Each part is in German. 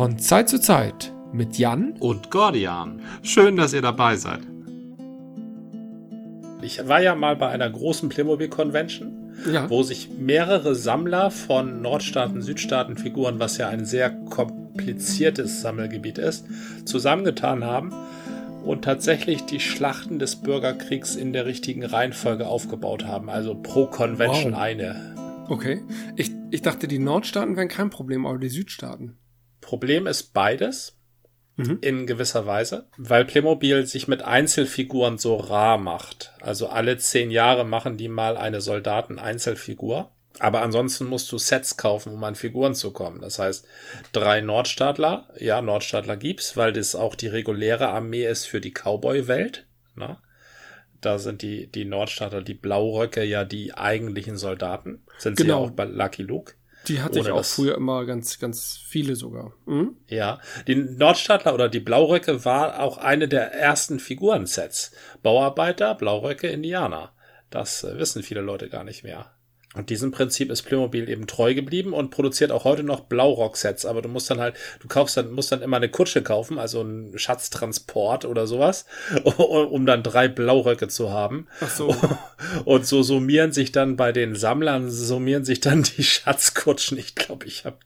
Von Zeit zu Zeit mit Jan und Gordian. Schön, dass ihr dabei seid. Ich war ja mal bei einer großen Playmobil-Convention, ja. wo sich mehrere Sammler von Nordstaaten, Südstaaten Figuren, was ja ein sehr kompliziertes Sammelgebiet ist, zusammengetan haben und tatsächlich die Schlachten des Bürgerkriegs in der richtigen Reihenfolge aufgebaut haben. Also pro Convention wow. eine. Okay. Ich, ich dachte, die Nordstaaten wären kein Problem, aber die Südstaaten. Problem ist beides. Mhm. In gewisser Weise, weil Playmobil sich mit Einzelfiguren so rar macht. Also alle zehn Jahre machen die mal eine Soldaten-Einzelfigur. Aber ansonsten musst du Sets kaufen, um an Figuren zu kommen. Das heißt, drei Nordstaatler, ja, Nordstaatler gibt's, weil das auch die reguläre Armee ist für die Cowboy-Welt. Ne? Da sind die, die Nordstaatler, die Blauröcke ja die eigentlichen Soldaten. Sind genau. sie ja auch bei Lucky Luke. Die hatte ich auch früher immer ganz, ganz viele sogar. Mhm. Ja, die Nordstaatler oder die Blauröcke war auch eine der ersten Figurensets. Bauarbeiter, Blauröcke, Indianer. Das äh, wissen viele Leute gar nicht mehr. Und diesem Prinzip ist Playmobil eben treu geblieben und produziert auch heute noch Blaurock-Sets. Aber du musst dann halt, du kaufst dann, musst dann immer eine Kutsche kaufen, also einen Schatztransport oder sowas, um dann drei Blauröcke zu haben. Ach so. Und so summieren sich dann bei den Sammlern, summieren sich dann die Schatzkutschen. Ich glaube, ich habe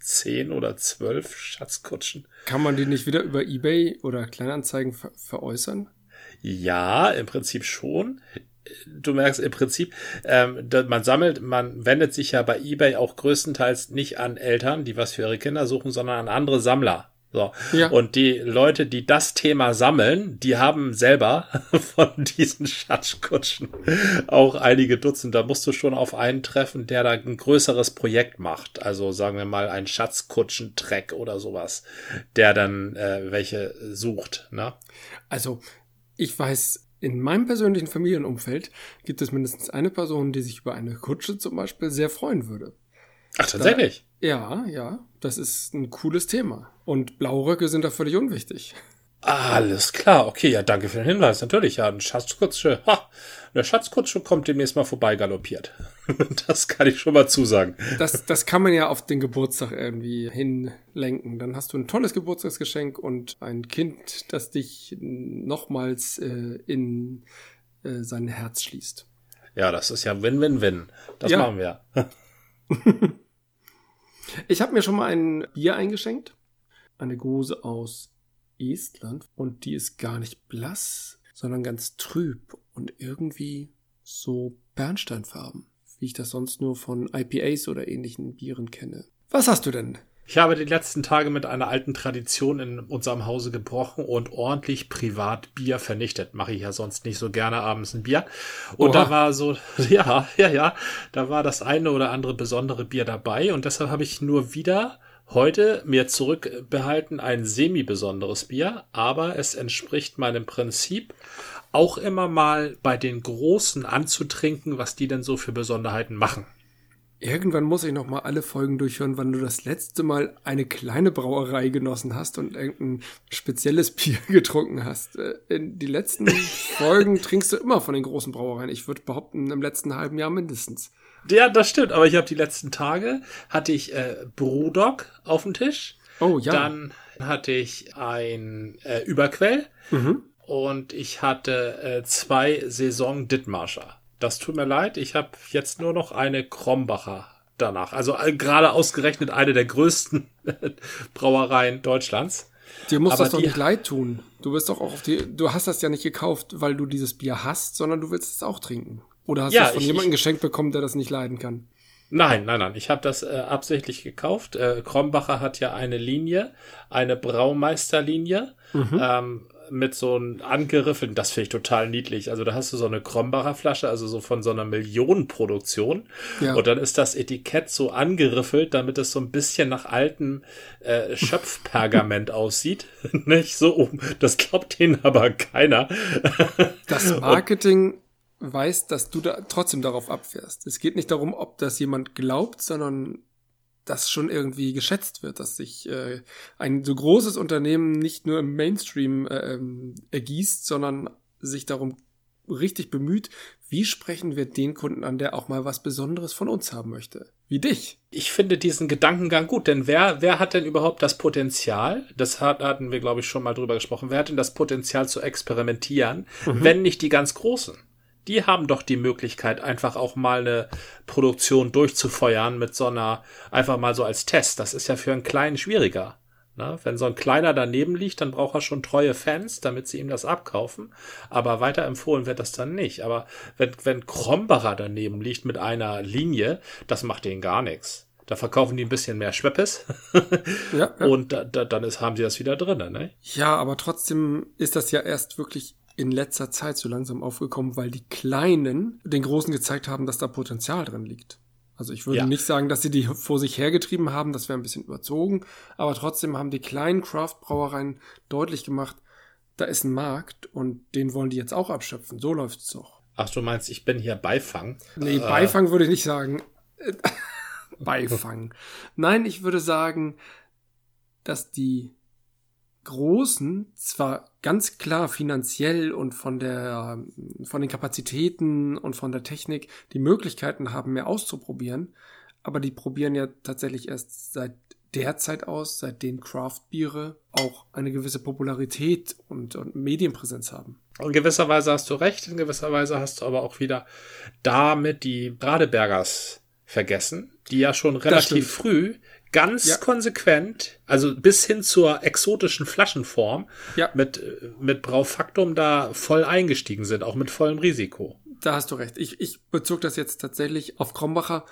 zehn oder zwölf Schatzkutschen. Kann man die nicht wieder über Ebay oder Kleinanzeigen ver veräußern? Ja, im Prinzip schon du merkst im Prinzip, ähm, man sammelt, man wendet sich ja bei eBay auch größtenteils nicht an Eltern, die was für ihre Kinder suchen, sondern an andere Sammler. So. Ja. Und die Leute, die das Thema sammeln, die haben selber von diesen Schatzkutschen auch einige Dutzend. Da musst du schon auf einen treffen, der da ein größeres Projekt macht. Also sagen wir mal ein Schatzkutschen-Track oder sowas, der dann äh, welche sucht. Ne? Also ich weiß in meinem persönlichen Familienumfeld gibt es mindestens eine Person, die sich über eine Kutsche zum Beispiel sehr freuen würde. Ach, tatsächlich? Da, ja, ja. Das ist ein cooles Thema. Und Blauröcke sind da völlig unwichtig. Alles klar, okay, ja, danke für den Hinweis. Natürlich, ja, eine Schatzkutsche, ha, eine Schatzkutsche kommt demnächst mal vorbei galoppiert. das kann ich schon mal zusagen. Das, das kann man ja auf den Geburtstag irgendwie hinlenken. Dann hast du ein tolles Geburtstagsgeschenk und ein Kind, das dich nochmals äh, in äh, sein Herz schließt. Ja, das ist ja Win-Win-Win. Das ja. machen wir. ich habe mir schon mal ein Bier eingeschenkt. Eine Gose aus Estland und die ist gar nicht blass, sondern ganz trüb und irgendwie so Bernsteinfarben, wie ich das sonst nur von IPAs oder ähnlichen Bieren kenne. Was hast du denn? Ich habe die letzten Tage mit einer alten Tradition in unserem Hause gebrochen und ordentlich privat Bier vernichtet. Mache ich ja sonst nicht so gerne abends ein Bier. Und Oha. da war so, ja, ja, ja, da war das eine oder andere besondere Bier dabei und deshalb habe ich nur wieder heute mir zurückbehalten ein semi-besonderes Bier, aber es entspricht meinem Prinzip, auch immer mal bei den Großen anzutrinken, was die denn so für Besonderheiten machen. Irgendwann muss ich noch mal alle Folgen durchhören, wann du das letzte Mal eine kleine Brauerei genossen hast und irgendein spezielles Bier getrunken hast. Äh, in die letzten Folgen trinkst du immer von den großen Brauereien. Ich würde behaupten, im letzten halben Jahr mindestens. Ja, das stimmt. Aber ich habe die letzten Tage hatte ich äh, Brewdog auf dem Tisch. Oh ja. Dann hatte ich ein äh, Überquell mhm. und ich hatte äh, zwei Saison Dittmarscher. Das tut mir leid. Ich habe jetzt nur noch eine Krombacher danach. Also äh, gerade ausgerechnet eine der größten Brauereien Deutschlands. Dir muss das doch nicht leid tun. Du bist doch auch auf die, du hast das ja nicht gekauft, weil du dieses Bier hast, sondern du willst es auch trinken. Oder hast ja, du es von jemandem geschenkt bekommen, der das nicht leiden kann? Nein, nein, nein. Ich habe das äh, absichtlich gekauft. Äh, Krombacher hat ja eine Linie, eine Braumeisterlinie. Mhm. Ähm, mit so einem angeriffelten, das finde ich total niedlich. Also da hast du so eine Krombacher Flasche, also so von so einer Millionenproduktion. Ja. Und dann ist das Etikett so angeriffelt, damit es so ein bisschen nach altem äh, Schöpfpergament aussieht. Nicht so um. Das glaubt denen aber keiner. das Marketing weiß, dass du da trotzdem darauf abfährst. Es geht nicht darum, ob das jemand glaubt, sondern dass schon irgendwie geschätzt wird, dass sich äh, ein so großes Unternehmen nicht nur im Mainstream äh, ähm, ergießt, sondern sich darum richtig bemüht, wie sprechen wir den Kunden an, der auch mal was Besonderes von uns haben möchte? Wie dich. Ich finde diesen Gedankengang gut, denn wer, wer hat denn überhaupt das Potenzial, das hat, hatten wir, glaube ich, schon mal drüber gesprochen, wer hat denn das Potenzial zu experimentieren, mhm. wenn nicht die ganz Großen? Die haben doch die Möglichkeit, einfach auch mal eine Produktion durchzufeuern mit so einer, einfach mal so als Test. Das ist ja für einen Kleinen schwieriger. Ne? Wenn so ein kleiner daneben liegt, dann braucht er schon treue Fans, damit sie ihm das abkaufen. Aber weiterempfohlen wird das dann nicht. Aber wenn, wenn Krombacher daneben liegt mit einer Linie, das macht denen gar nichts. Da verkaufen die ein bisschen mehr Schweppes. ja, ja. Und da, da, dann ist, haben sie das wieder drin. Ne? Ja, aber trotzdem ist das ja erst wirklich in letzter Zeit so langsam aufgekommen, weil die Kleinen den Großen gezeigt haben, dass da Potenzial drin liegt. Also ich würde ja. nicht sagen, dass sie die vor sich hergetrieben haben, das wäre ein bisschen überzogen, aber trotzdem haben die kleinen Craft-Brauereien deutlich gemacht, da ist ein Markt und den wollen die jetzt auch abschöpfen. So läuft's doch. Ach, du meinst, ich bin hier Beifang? Nee, äh. Beifang würde ich nicht sagen. Beifang. Nein, ich würde sagen, dass die Großen zwar ganz klar finanziell und von der, von den Kapazitäten und von der Technik die Möglichkeiten haben, mehr auszuprobieren, aber die probieren ja tatsächlich erst seit der Zeit aus, seitdem Craft-Biere auch eine gewisse Popularität und, und Medienpräsenz haben. In gewisser Weise hast du recht, in gewisser Weise hast du aber auch wieder damit die Radebergers vergessen, die ja schon relativ früh ganz ja. konsequent, also bis hin zur exotischen Flaschenform, ja. mit, mit Braufaktum da voll eingestiegen sind, auch mit vollem Risiko. Da hast du recht. Ich, ich bezog das jetzt tatsächlich auf Krombacher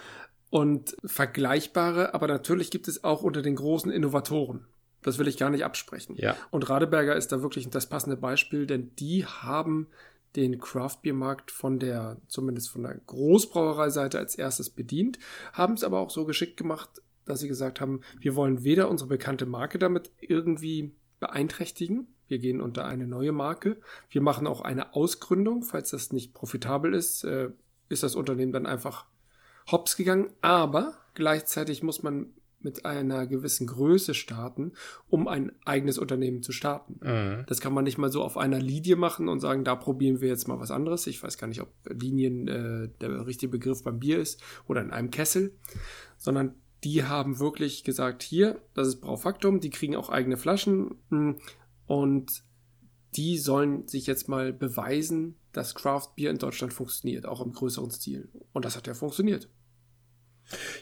und vergleichbare, aber natürlich gibt es auch unter den großen Innovatoren. Das will ich gar nicht absprechen. Ja. Und Radeberger ist da wirklich das passende Beispiel, denn die haben den Craft-Bier-Markt von der, zumindest von der Großbrauereiseite als erstes bedient, haben es aber auch so geschickt gemacht, dass sie gesagt haben, wir wollen weder unsere bekannte Marke damit irgendwie beeinträchtigen. Wir gehen unter eine neue Marke. Wir machen auch eine Ausgründung. Falls das nicht profitabel ist, äh, ist das Unternehmen dann einfach hops gegangen. Aber gleichzeitig muss man mit einer gewissen Größe starten, um ein eigenes Unternehmen zu starten. Mhm. Das kann man nicht mal so auf einer Linie machen und sagen, da probieren wir jetzt mal was anderes. Ich weiß gar nicht, ob Linien äh, der richtige Begriff beim Bier ist oder in einem Kessel, sondern die haben wirklich gesagt, hier, das ist Braufaktum, die kriegen auch eigene Flaschen hm, und die sollen sich jetzt mal beweisen, dass Craft Beer in Deutschland funktioniert, auch im größeren Stil. Und das hat ja funktioniert.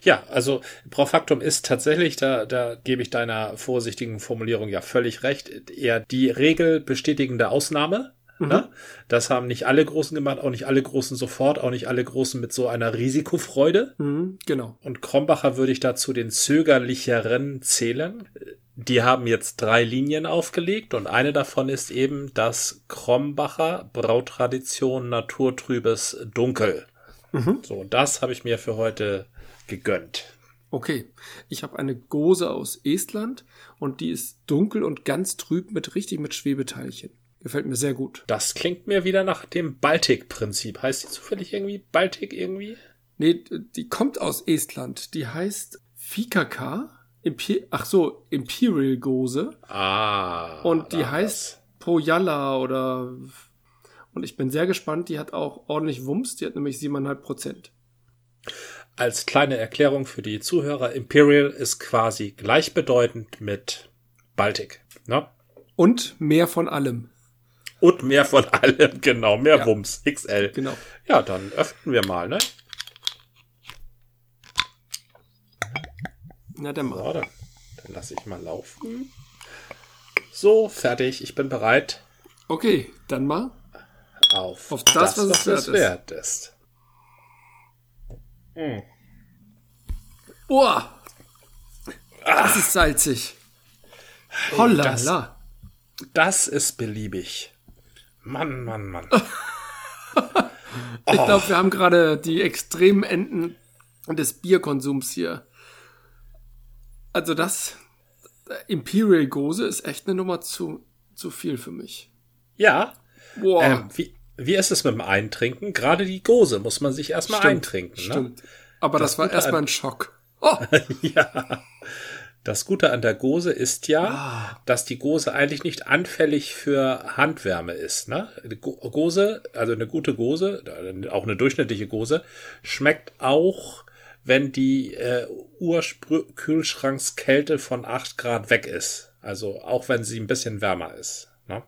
Ja, also Braufaktum ist tatsächlich, da, da gebe ich deiner vorsichtigen Formulierung ja völlig recht, eher die regelbestätigende Ausnahme. Mhm. Ne? Das haben nicht alle Großen gemacht, auch nicht alle Großen sofort, auch nicht alle Großen mit so einer Risikofreude. Mhm, genau. Und Krombacher würde ich dazu den zögerlicheren zählen. Die haben jetzt drei Linien aufgelegt und eine davon ist eben das Krombacher Brautradition Naturtrübes Dunkel. Mhm. So, das habe ich mir für heute gegönnt. Okay, ich habe eine Gose aus Estland und die ist dunkel und ganz trüb mit richtig mit Schwebeteilchen. Gefällt mir sehr gut. Das klingt mir wieder nach dem Baltic-Prinzip. Heißt die zufällig irgendwie Baltic irgendwie? Nee, die kommt aus Estland. Die heißt Fikaka. Impi Ach so, Imperial Gose. Ah. Und die heißt Pojala oder. Und ich bin sehr gespannt. Die hat auch ordentlich Wumms. Die hat nämlich 7,5 Prozent. Als kleine Erklärung für die Zuhörer, Imperial ist quasi gleichbedeutend mit Baltic. Ne? Und mehr von allem. Und mehr von allem, genau. Mehr ja. Wumms, XL. Genau. Ja, dann öffnen wir mal, ne? Na, dann mal. So, dann, dann lasse ich mal laufen. So, fertig. Ich bin bereit. Okay, dann mal. Auf, auf das, das, was, was es wert ist. ist. Hm. Boah! Das ist salzig. Holla. Das, das ist beliebig. Mann, Mann, Mann. ich glaube, wir haben gerade die extremen Enden des Bierkonsums hier. Also das Imperial Gose ist echt eine Nummer zu, zu viel für mich. Ja. Boah. Ähm, wie, wie ist es mit dem Eintrinken? Gerade die Gose muss man sich erstmal eintrinken. Ne? Stimmt. Aber das, das war erstmal ein Schock. Oh. ja. Das Gute an der Gose ist ja, Ah. dass die Gose eigentlich nicht anfällig für Handwärme ist. Ne? Gose, also eine gute Gose, äh, auch eine durchschnittliche Gose, schmeckt auch, wenn die äh, Urkühlschrankskälte von 8 Grad weg ist. Also auch wenn sie ein bisschen wärmer ist. Ne?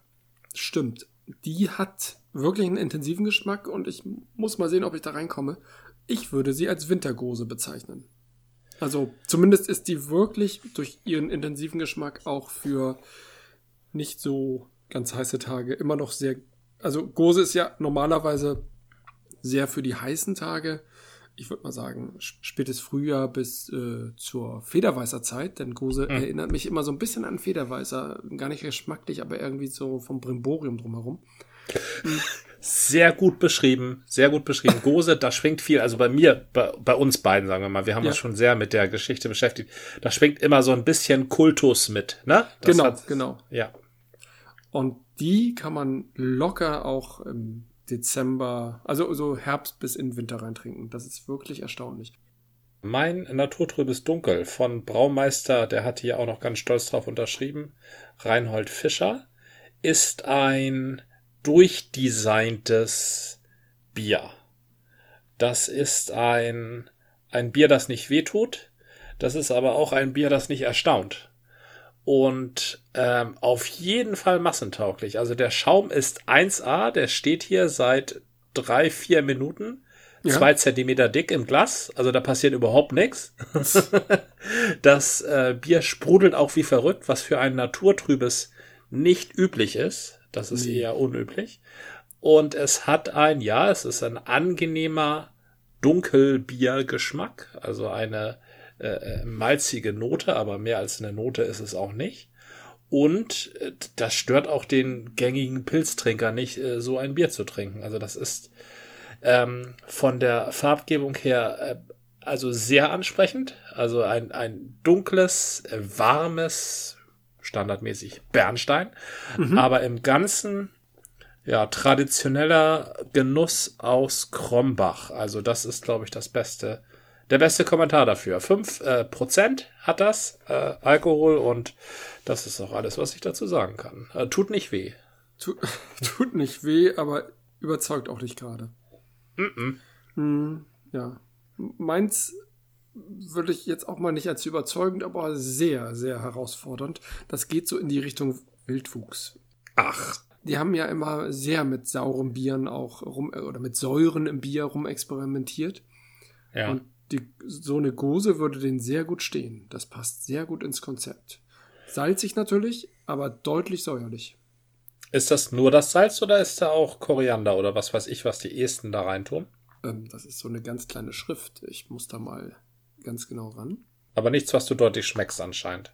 Stimmt. Die hat wirklich einen intensiven Geschmack und ich muss mal sehen, ob ich da reinkomme. Ich würde sie als Wintergose bezeichnen. Also zumindest ist die wirklich durch ihren intensiven Geschmack auch für nicht so ganz heiße Tage immer noch sehr. Also Gose ist ja normalerweise sehr für die heißen Tage. Ich würde mal sagen, sp- spätes Frühjahr bis äh, zur Federweißer Zeit, denn Gose erinnert mich immer so ein bisschen an Federweißer. Gar nicht geschmacklich, aber irgendwie so vom Brimborium drumherum. Sehr gut beschrieben, sehr gut beschrieben. Gose, da schwingt viel, also bei mir, bei, bei uns beiden, sagen wir mal, wir haben Ja. uns schon sehr mit der Geschichte beschäftigt. Da schwingt immer so ein bisschen Kultus mit, ne? Das genau, hat- genau. Ja. Und die kann man locker auch im Dezember, also so Herbst bis in den Winter reintrinken. Das ist wirklich erstaunlich. Mein naturtrübes Dunkel von Braumeister, der hat hier auch noch ganz stolz drauf unterschrieben, Reinhold Fischer, ist ein durchdesigntes Bier. Das ist ein, ein Bier, das nicht wehtut. Das ist aber auch ein Bier, das nicht erstaunt. Und ähm, auf jeden Fall massentauglich. Also der Schaum ist 1A, der steht hier seit drei, vier Minuten. Ja. Zwei Zentimeter dick im Glas, also da passiert überhaupt nichts. Das äh, Bier sprudelt auch wie verrückt, was für ein naturtrübes nicht üblich ist. Das ist Nee. eher unüblich. Und es hat ein, ja, es ist ein angenehmer Dunkelbiergeschmack, also eine äh, äh, malzige Note, aber mehr als eine Note ist es auch nicht. Und äh, das stört auch den gängigen Pilztrinker nicht, äh, so ein Bier zu trinken. Also das ist ähm, von der Farbgebung her also sehr ansprechend. Also ein, ein dunkles, warmes, standardmäßig Bernstein, aber im Ganzen ja traditioneller Genuss aus Krombach. Also das ist, glaube ich, das beste, der beste Kommentar dafür. Fünf äh, Prozent hat das äh, Alkohol und das ist auch alles, was ich dazu sagen kann. Äh, tut nicht weh. Tu, tut nicht weh, aber überzeugt auch nicht gerade. Hm, ja. Meins würde ich jetzt auch mal nicht als überzeugend, aber sehr, sehr herausfordernd. Das geht so in die Richtung Wildwuchs. Ach, Die haben ja immer sehr mit sauren Bieren auch rum, äh, oder mit Säuren im Bier rum experimentiert. ja. Und die, so eine Gose würde denen sehr gut stehen. Das passt sehr gut ins Konzept. Salzig natürlich, aber deutlich säuerlich. Ist das nur das Salz oder ist da auch Koriander oder was weiß ich, was die Esten da reintun? Ähm, das ist so eine ganz kleine Schrift. Ich muss da mal ganz genau ran. Aber nichts, was du deutlich schmeckst anscheinend.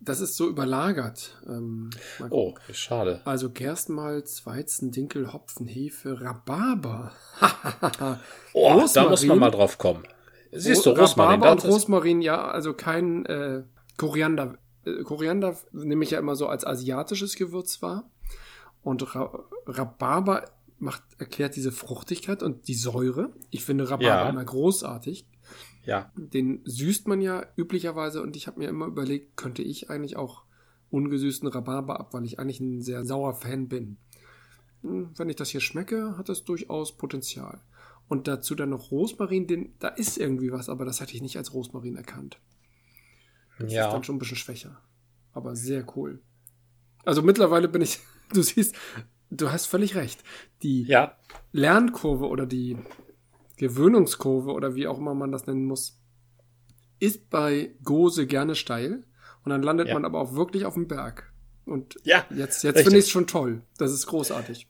Das ist so überlagert. Ähm, Oh, schade. Also Gerstenmalz, Weizen, Dinkel, Hopfen, Hefe, Rhabarber. Oh, da muss man Rosmarin. mal drauf kommen. Siehst du, Ro- Rosmarin, Rhabarber und Rosmarin, ja, also kein äh, Koriander. Äh, Koriander nehme ich ja immer so als asiatisches Gewürz wahr. Und Ra Rhabarber macht, erklärt diese Fruchtigkeit und die Säure. Ich finde Rhabarber Ja. immer großartig. Ja, Den süßt man ja üblicherweise und ich habe mir immer überlegt, könnte ich eigentlich auch ungesüßten Rhabarber ab, weil ich eigentlich ein sehr sauer Fan bin. Hm, Wenn ich das hier schmecke, hat das durchaus Potenzial. Und dazu dann noch Rosmarin, den, da ist irgendwie was, aber das hätte ich nicht als Rosmarin erkannt. Das ist ja. dann schon ein bisschen schwächer. Aber sehr cool. Also mittlerweile bin ich, du siehst, du hast völlig recht. Die Ja, Lernkurve oder die Gewöhnungskurve oder wie auch immer man das nennen muss, ist bei Gose gerne steil. Und dann landet Ja. man aber auch wirklich auf dem Berg. Und Ja, jetzt, jetzt finde ich es schon toll. Das ist großartig.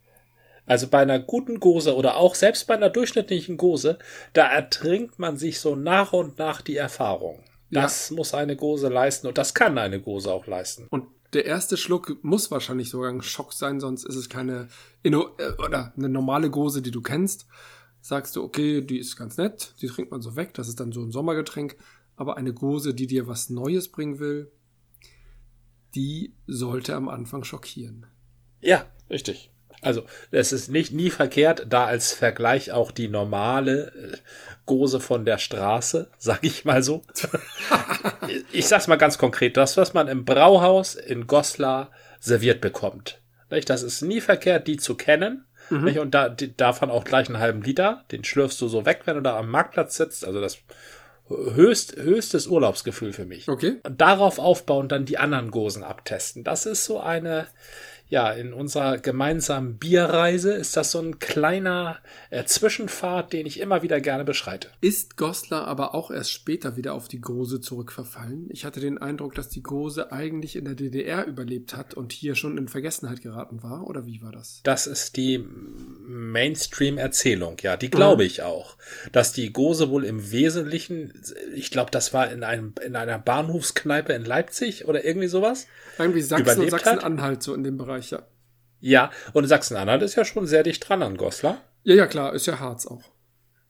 Also bei einer guten Gose oder auch selbst bei einer durchschnittlichen Gose, da ertrinkt man sich so nach und nach die Erfahrung. Das muss eine Gose leisten und das kann eine Gose auch leisten. Und der erste Schluck muss wahrscheinlich sogar ein Schock sein, sonst ist es keine Inno äh, oder eine normale Gose, die du kennst. Sagst du, okay, die ist ganz nett, die trinkt man so weg, das ist dann so ein Sommergetränk. Aber eine Gose, die dir was Neues bringen will, die sollte am Anfang schockieren. Ja, richtig. Also, es ist nicht nie verkehrt, da als Vergleich auch die normale äh, Gose von der Straße, sag ich mal so. ich sag's mal ganz konkret, das, was man im Brauhaus in Goslar serviert bekommt. Das ist nie verkehrt, die zu kennen. Mhm. Und da, die, davon auch gleich einen halben Liter. Den schlürfst du so weg, wenn du da am Marktplatz sitzt. Also das höchst, höchstes Urlaubsgefühl für mich. Okay. Und darauf aufbauen dann die anderen Gosen abtesten. Das ist so eine, ja, in unserer gemeinsamen Bierreise ist das so ein kleiner äh, Zwischenfahrt, den ich immer wieder gerne beschreite. Ist Goslar aber auch erst später wieder auf die Gose zurückverfallen? Ich hatte den Eindruck, dass die Gose eigentlich in der DDR überlebt hat und hier schon in Vergessenheit geraten war, oder wie war das? Das ist die Mainstream-Erzählung, ja, die glaube mhm. ich auch. Dass die Gose wohl im Wesentlichen, ich glaube, das war in einem, in einer Bahnhofskneipe in Leipzig oder irgendwie sowas. Irgendwie Sachsen und Sachsen-Anhalt, so in dem Bereich. Bereich, ja. Ja, und Sachsen-Anhalt ist ja schon sehr dicht dran an Goslar. Ja, ja, klar, ist ja Harz auch.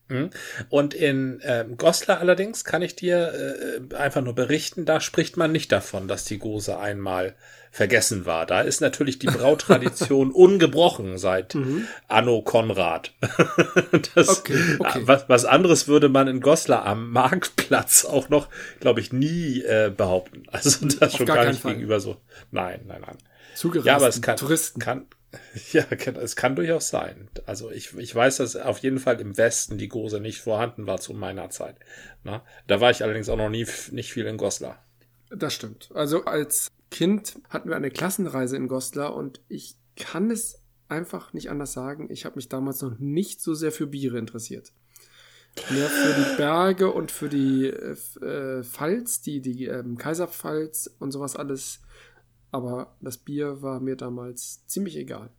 Mhm. Und in äh, Goslar allerdings kann ich dir äh, einfach nur berichten, da spricht man nicht davon, dass die Gose einmal vergessen war. Da ist natürlich die Brautradition ungebrochen seit mhm. Anno Konrad. das, okay, okay. Was, was anderes würde man in Goslar am Marktplatz auch noch, glaube ich, nie äh, behaupten. Also das Auf schon gar, gar nicht Fall. gegenüber so. Nein, nein, nein. Zugereisten, ja, aber es kann, Touristen. Kann, ja, es kann durchaus sein. Also ich, ich weiß, dass auf jeden Fall im Westen die Gose nicht vorhanden war zu meiner Zeit. Na, da war ich allerdings auch noch nie nicht viel in Goslar. Das stimmt. Also als Kind hatten wir eine Klassenreise in Goslar und ich kann es einfach nicht anders sagen. Ich habe mich damals noch nicht so sehr für Biere interessiert. Mehr für die Berge und für die äh, Pfalz, die, die ähm, Kaiserpfalz und sowas alles aber das Bier war mir damals ziemlich egal.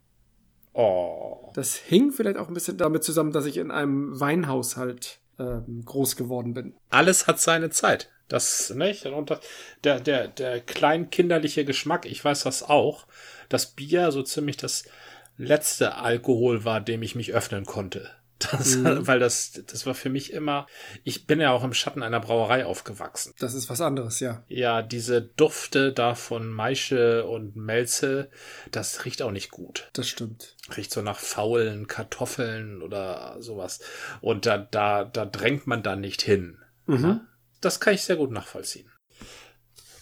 Oh. Das hing vielleicht auch ein bisschen damit zusammen, dass ich in einem Weinhaushalt ähm, groß geworden bin. Alles hat seine Zeit. Das, nicht? Und das, der, der, der kleinkinderliche Geschmack, ich weiß das auch, dass Bier so ziemlich das letzte Alkohol war, dem ich mich öffnen konnte. Das, mhm. Weil das, das war für mich immer, ich bin ja auch im Schatten einer Brauerei aufgewachsen. Das ist was anderes, ja. Ja, diese Dufte da von Maische und Melze, das riecht auch nicht gut. Das stimmt. Riecht so nach faulen Kartoffeln oder sowas. Und da, da, da drängt man dann nicht hin. Mhm. Das kann ich sehr gut nachvollziehen.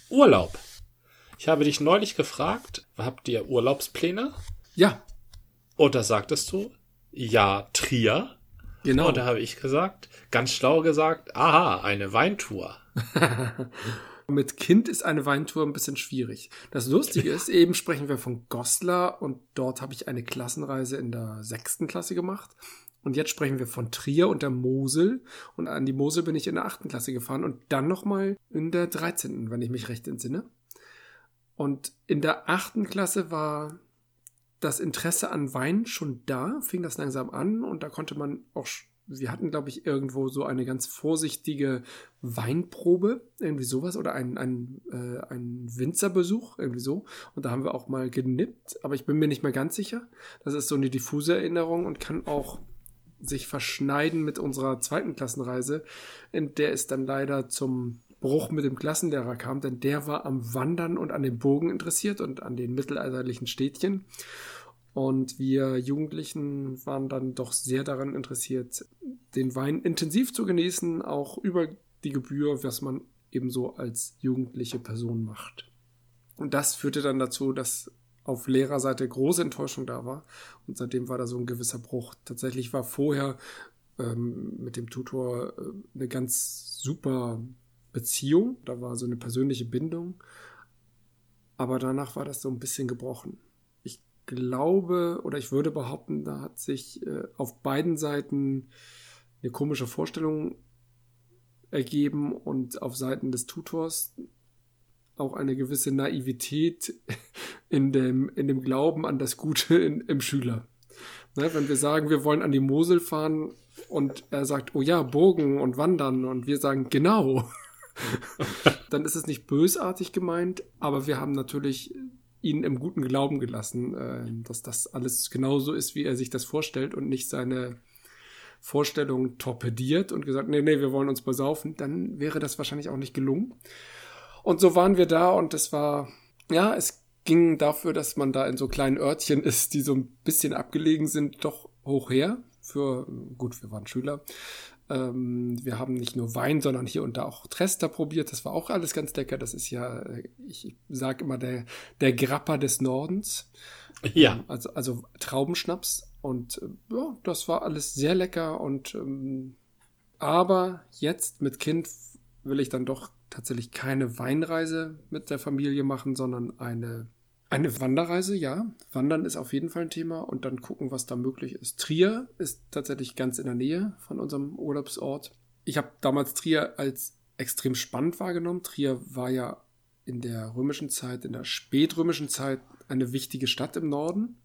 Urlaub. Ich habe dich neulich gefragt, habt ihr Urlaubspläne? Ja. Und da sagtest du, ja, Trier. Genau. Und da habe ich gesagt, ganz schlau gesagt, aha, eine Weintour. Mit Kind ist eine Weintour ein bisschen schwierig. Das Lustige ist, eben sprechen wir von Goslar und dort habe ich eine Klassenreise in der sechsten Klasse gemacht. Und jetzt sprechen wir von Trier und der Mosel. Und an die Mosel bin ich in der achten Klasse gefahren und dann nochmal in der dreizehnten, wenn ich mich recht entsinne. Und in der achten Klasse war das Interesse an Wein schon da, fing das langsam an und da konnte man auch, wir hatten, glaube ich, irgendwo so eine ganz vorsichtige Weinprobe, irgendwie sowas, oder ein, ein, äh, Winzerbesuch, irgendwie so. Und da haben wir auch mal genippt, aber ich bin mir nicht mehr ganz sicher. Das ist so eine diffuse Erinnerung und kann auch sich verschneiden mit unserer zweiten Klassenreise, in der es dann leider zum Bruch mit dem Klassenlehrer kam, denn der war am Wandern und an den Burgen interessiert und an den mittelalterlichen Städtchen. Und wir Jugendlichen waren dann doch sehr daran interessiert, den Wein intensiv zu genießen, auch über die Gebühr, was man ebenso als jugendliche Person macht. Und das führte dann dazu, dass auf Lehrerseite große Enttäuschung da war. Und seitdem war da so ein gewisser Bruch. Tatsächlich war vorher ähm, mit dem Tutor äh, eine ganz super Beziehung. Da war so eine persönliche Bindung. Aber danach war das so ein bisschen gebrochen glaube oder ich würde behaupten, da hat sich äh, auf beiden Seiten eine komische Vorstellung ergeben und auf Seiten des Tutors auch eine gewisse Naivität in dem, in dem Glauben an das Gute in, im Schüler. Ne, wenn wir sagen, wir wollen an die Mosel fahren und er sagt, oh ja, Burgen und Wandern und wir sagen, genau, dann ist es nicht bösartig gemeint, aber wir haben natürlich ihn im guten Glauben gelassen, äh, dass das alles genauso ist, wie er sich das vorstellt und nicht seine Vorstellung torpediert und gesagt, nee, nee, wir wollen uns besaufen, dann wäre das wahrscheinlich auch nicht gelungen. Und so waren wir da und es war, ja, es ging dafür, dass man da in so kleinen Örtchen ist, die so ein bisschen abgelegen sind, doch hoch her. Für, gut, wir waren Schüler. Ähm, wir haben nicht nur Wein, sondern hier und da auch Trester probiert. Das war auch alles ganz lecker. Das ist ja, ich sage immer, der, der Grappa des Nordens. Ja. Ähm, also, also Traubenschnaps. Und äh, ja, das war alles sehr lecker. Und ähm, aber jetzt mit Kind will ich dann doch tatsächlich keine Weinreise mit der Familie machen, sondern eine eine Wanderreise, ja. Wandern ist auf jeden Fall ein Thema und dann gucken, was da möglich ist. Trier ist tatsächlich ganz in der Nähe von unserem Urlaubsort. Ich habe damals Trier als extrem spannend wahrgenommen. Trier war ja in der römischen Zeit, in der spätrömischen Zeit eine wichtige Stadt im Norden.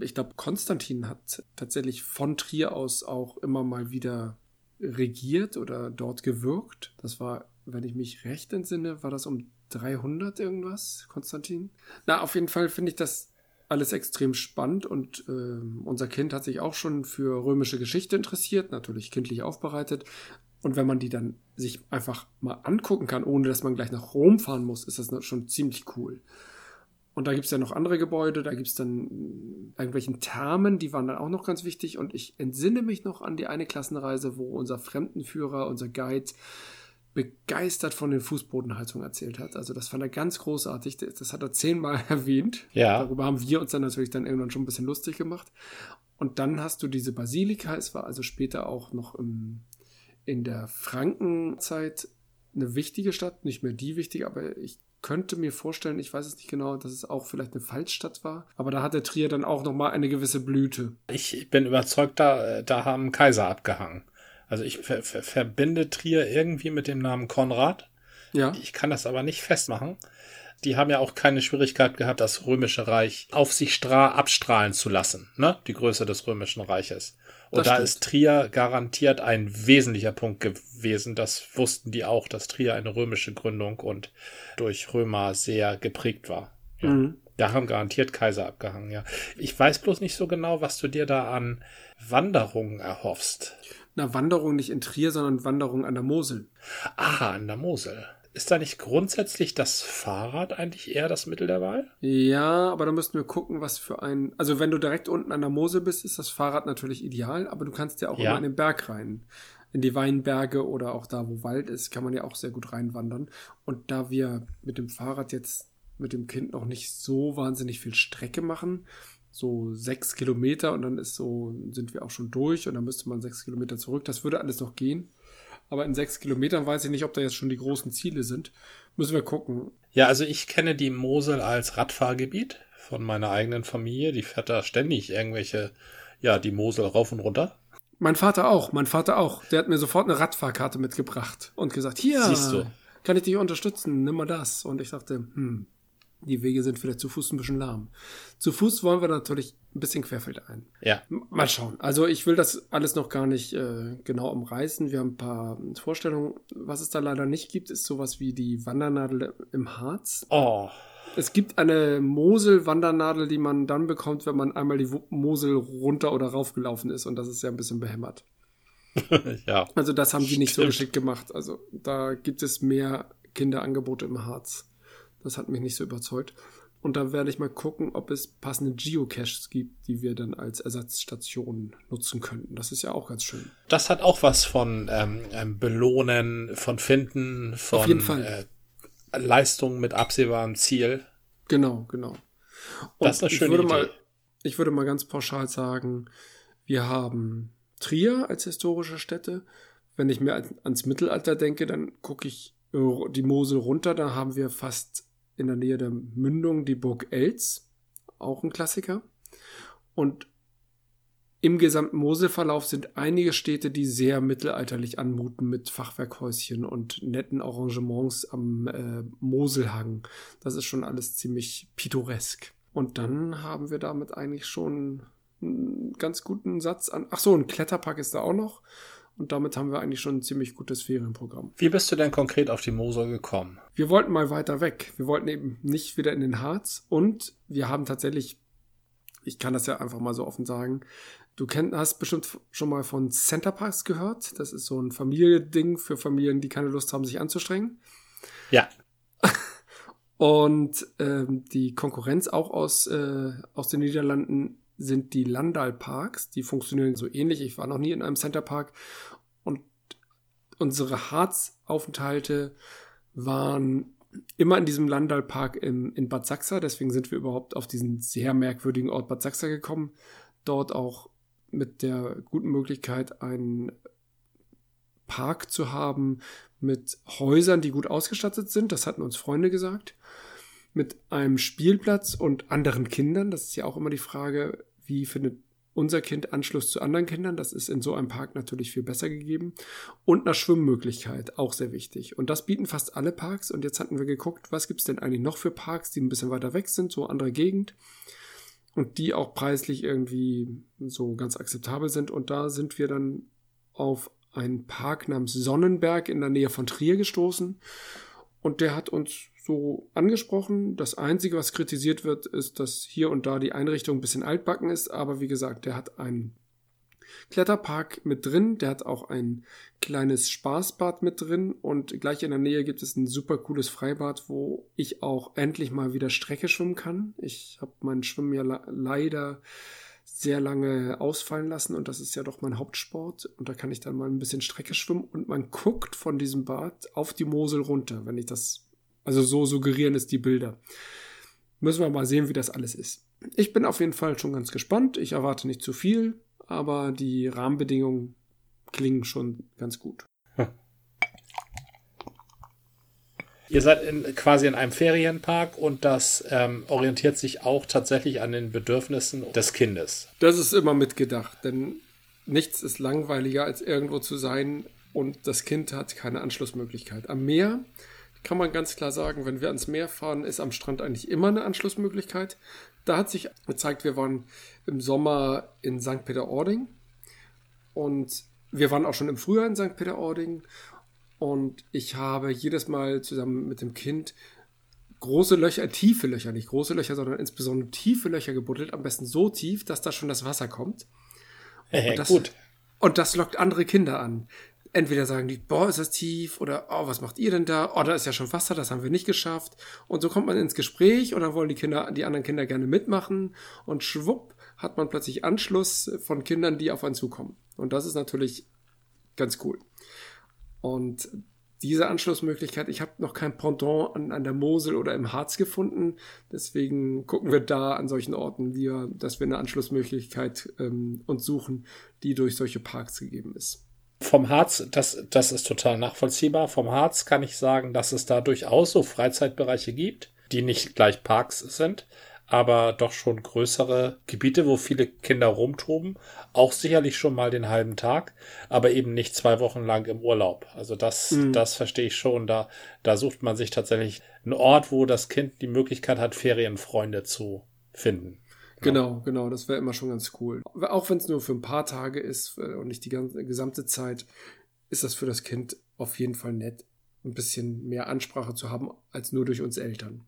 Ich glaube, Konstantin hat tatsächlich von Trier aus auch immer mal wieder regiert oder dort gewirkt. Das war, wenn ich mich recht entsinne, war das um 300 irgendwas, Konstantin. Na, auf jeden Fall finde ich das alles extrem spannend und äh, unser Kind hat sich auch schon für römische Geschichte interessiert, natürlich kindlich aufbereitet. Und wenn man die dann sich einfach mal angucken kann, ohne dass man gleich nach Rom fahren muss, ist das schon ziemlich cool. Und da gibt es ja noch andere Gebäude, da gibt es dann irgendwelchen Thermen, die waren dann auch noch ganz wichtig. Und ich entsinne mich noch an die eine Klassenreise, wo unser Fremdenführer, unser Guide, begeistert von den Fußbodenheizungen erzählt hat. Also das fand er ganz großartig. Das hat er zehnmal erwähnt. Ja. Darüber haben wir uns dann natürlich dann irgendwann schon ein bisschen lustig gemacht. Und dann hast du diese Basilika. Es war also später auch noch im, in der Frankenzeit eine wichtige Stadt. Nicht mehr die wichtige, aber ich könnte mir vorstellen, ich weiß es nicht genau, dass es auch vielleicht eine Falschstadt war. Aber da hatte Trier dann auch nochmal eine gewisse Blüte. Ich bin überzeugt, da, da haben Kaiser abgehangen. Also ich ver ver verbinde Trier irgendwie mit dem Namen Konrad. Ja. Ich kann das aber nicht festmachen. Die haben ja auch keine Schwierigkeit gehabt, das Römische Reich auf sich stra abstrahlen zu lassen, ne? Die Größe des Römischen Reiches. Und das da stimmt. ist Trier garantiert ein wesentlicher Punkt gewesen. Das wussten die auch, dass Trier eine römische Gründung und durch Römer sehr geprägt war. Ja. Mhm. Da haben garantiert Kaiser abgehangen, ja. Ich weiß bloß nicht so genau, was du dir da an Wanderungen erhoffst. Na, Wanderung nicht in Trier, sondern Wanderung an der Mosel. Ah, an der Mosel. Ist da nicht grundsätzlich das Fahrrad eigentlich eher das Mittel der Wahl? Ja, aber da müssten wir gucken, was für ein. Also, wenn du direkt unten an der Mosel bist, ist das Fahrrad natürlich ideal, aber du kannst ja auch ja. immer in den Berg rein. In die Weinberge oder auch da, wo Wald ist, kann man ja auch sehr gut reinwandern. Und da wir mit dem Fahrrad jetzt mit dem Kind noch nicht so wahnsinnig viel Strecke machen, so sechs Kilometer und dann ist so, sind wir auch schon durch und dann müsste man sechs Kilometer zurück. Das würde alles noch gehen. Aber in sechs Kilometern weiß ich nicht, ob da jetzt schon die großen Ziele sind. Müssen wir gucken. Ja, also ich kenne die Mosel als Radfahrgebiet von meiner eigenen Familie. Die fährt da ständig irgendwelche, ja, die Mosel rauf und runter. Mein Vater auch, mein Vater auch. Der hat mir sofort eine Radfahrkarte mitgebracht und gesagt, hier, kann ich dich unterstützen, nimm mal das. Und ich dachte, hm, die Wege sind vielleicht zu Fuß ein bisschen lahm. Zu Fuß wollen wir natürlich ein bisschen querfeldein. Ja. Mal schauen. Also ich will das alles noch gar nicht äh, genau umreißen. Wir haben ein paar Vorstellungen. Was es da leider nicht gibt, ist sowas wie die Wandernadel im Harz. Oh. Es gibt eine Mosel-Wandernadel, die man dann bekommt, wenn man einmal die Mosel runter oder raufgelaufen ist. Und das ist ja ein bisschen behämmert. ja. Also das haben sie nicht so geschickt gemacht. Also da gibt es mehr Kinderangebote im Harz. Das hat mich nicht so überzeugt. Und da werde ich mal gucken, ob es passende Geocaches gibt, die wir dann als Ersatzstation nutzen könnten. Das ist ja auch ganz schön. Das hat auch was von ähm, ähm Belohnen, von Finden, von. Äh, Leistungen mit absehbarem Ziel. Genau, genau. Und das ist eine schöne ich würde Idee. Mal, ich würde mal ganz pauschal sagen, wir haben Trier als historische Stätte. Wenn ich mir ans Mittelalter denke, dann gucke ich äh, die Mosel runter, da haben wir fast in der Nähe der Mündung die Burg Elz, auch ein Klassiker. Und im gesamten Moselverlauf sind einige Städte, die sehr mittelalterlich anmuten mit Fachwerkhäuschen und netten Arrangements am äh, Moselhang. Das ist schon alles ziemlich pittoresk. Und dann haben wir damit eigentlich schon einen ganz guten Satz an. Ach so, ein Kletterpark ist da auch noch. Und damit haben wir eigentlich schon ein ziemlich gutes Ferienprogramm. Wie bist du denn konkret auf die Mosel gekommen? Wir wollten mal weiter weg. Wir wollten eben nicht wieder in den Harz. Und wir haben tatsächlich, ich kann das ja einfach mal so offen sagen, du kennt, hast bestimmt schon mal von Centerparks gehört. Das ist so ein Familiending für Familien, die keine Lust haben, sich anzustrengen. Ja. Und ähm, die Konkurrenz auch aus, äh, aus den Niederlanden sind die Landal-Parks. Die funktionieren so ähnlich. Ich war noch nie in einem Centerpark. Und unsere Harz-Aufenthalte waren immer in diesem Landal-Park in, in Bad Sachsa. Deswegen sind wir überhaupt auf diesen sehr merkwürdigen Ort Bad Sachsa gekommen. Dort auch mit der guten Möglichkeit, einen Park zu haben mit Häusern, die gut ausgestattet sind. Das hatten uns Freunde gesagt. Mit einem Spielplatz und anderen Kindern. Das ist ja auch immer die Frage, wie findet unser Kind Anschluss zu anderen Kindern. Das ist in so einem Park natürlich viel besser gegeben. Und einer Schwimmmöglichkeit, auch sehr wichtig. Und das bieten fast alle Parks. Und jetzt hatten wir geguckt, was gibt es denn eigentlich noch für Parks, die ein bisschen weiter weg sind, so andere Gegend. Und die auch preislich irgendwie so ganz akzeptabel sind. Und da sind wir dann auf einen Park namens Sonnenberg in der Nähe von Trier gestoßen. Und der hat uns so angesprochen. Das Einzige, was kritisiert wird, ist, dass hier und da die Einrichtung ein bisschen altbacken ist. Aber wie gesagt, der hat einen Kletterpark mit drin. Der hat auch ein kleines Spaßbad mit drin. Und gleich in der Nähe gibt es ein super cooles Freibad, wo ich auch endlich mal wieder Strecke schwimmen kann. Ich habe mein Schwimmen ja leider sehr lange ausfallen lassen und das ist ja doch mein Hauptsport und da kann ich dann mal ein bisschen Strecke schwimmen und man guckt von diesem Bad auf die Mosel runter, wenn ich das, also so suggerieren es die Bilder. Müssen wir mal sehen, wie das alles ist. Ich bin auf jeden Fall schon ganz gespannt. Ich erwarte nicht zu viel, aber die Rahmenbedingungen klingen schon ganz gut. Ihr seid in, quasi in einem Ferienpark und das ähm, orientiert sich auch tatsächlich an den Bedürfnissen des Kindes. Das ist immer mitgedacht, denn nichts ist langweiliger, als irgendwo zu sein und das Kind hat keine Anschlussmöglichkeit. Am Meer kann man ganz klar sagen, wenn wir ans Meer fahren, ist am Strand eigentlich immer eine Anschlussmöglichkeit. Da hat sich gezeigt, wir waren im Sommer in St. Peter-Ording und wir waren auch schon im Frühjahr in St. Peter-Ording und ich habe jedes Mal zusammen mit dem Kind große Löcher, tiefe Löcher, nicht große Löcher, sondern insbesondere tiefe Löcher gebuddelt. Am besten so tief, dass da schon das Wasser kommt. Hey, und das, gut. Und das lockt andere Kinder an. Entweder sagen die, boah, ist das tief, oder oh, was macht ihr denn da? Oh, da ist ja schon Wasser, das haben wir nicht geschafft. Und so kommt man ins Gespräch und dann wollen die Kinder, die anderen Kinder gerne mitmachen und schwupp hat man plötzlich Anschluss von Kindern, die auf einen zukommen. Und das ist natürlich ganz cool. Und diese Anschlussmöglichkeit, ich habe noch kein Pendant an, an der Mosel oder im Harz gefunden. Deswegen gucken wir da an solchen Orten, wir, dass wir eine Anschlussmöglichkeit ähm, uns suchen, die durch solche Parks gegeben ist. Vom Harz, das, das ist total nachvollziehbar. Vom Harz kann ich sagen, dass es da durchaus so Freizeitbereiche gibt, die nicht gleich Parks sind, aber doch schon größere Gebiete, wo viele Kinder rumtoben. Auch sicherlich schon mal den halben Tag, aber eben nicht zwei Wochen lang im Urlaub. Also das, mhm. das verstehe ich schon. Da, da sucht man sich tatsächlich einen Ort, wo das Kind die Möglichkeit hat, Ferienfreunde zu finden. Genau, genau, das wäre immer schon ganz cool. Auch wenn es nur für ein paar Tage ist äh, und nicht die ganze, gesamte Zeit, ist das für das Kind auf jeden Fall nett, ein bisschen mehr Ansprache zu haben als nur durch uns Eltern.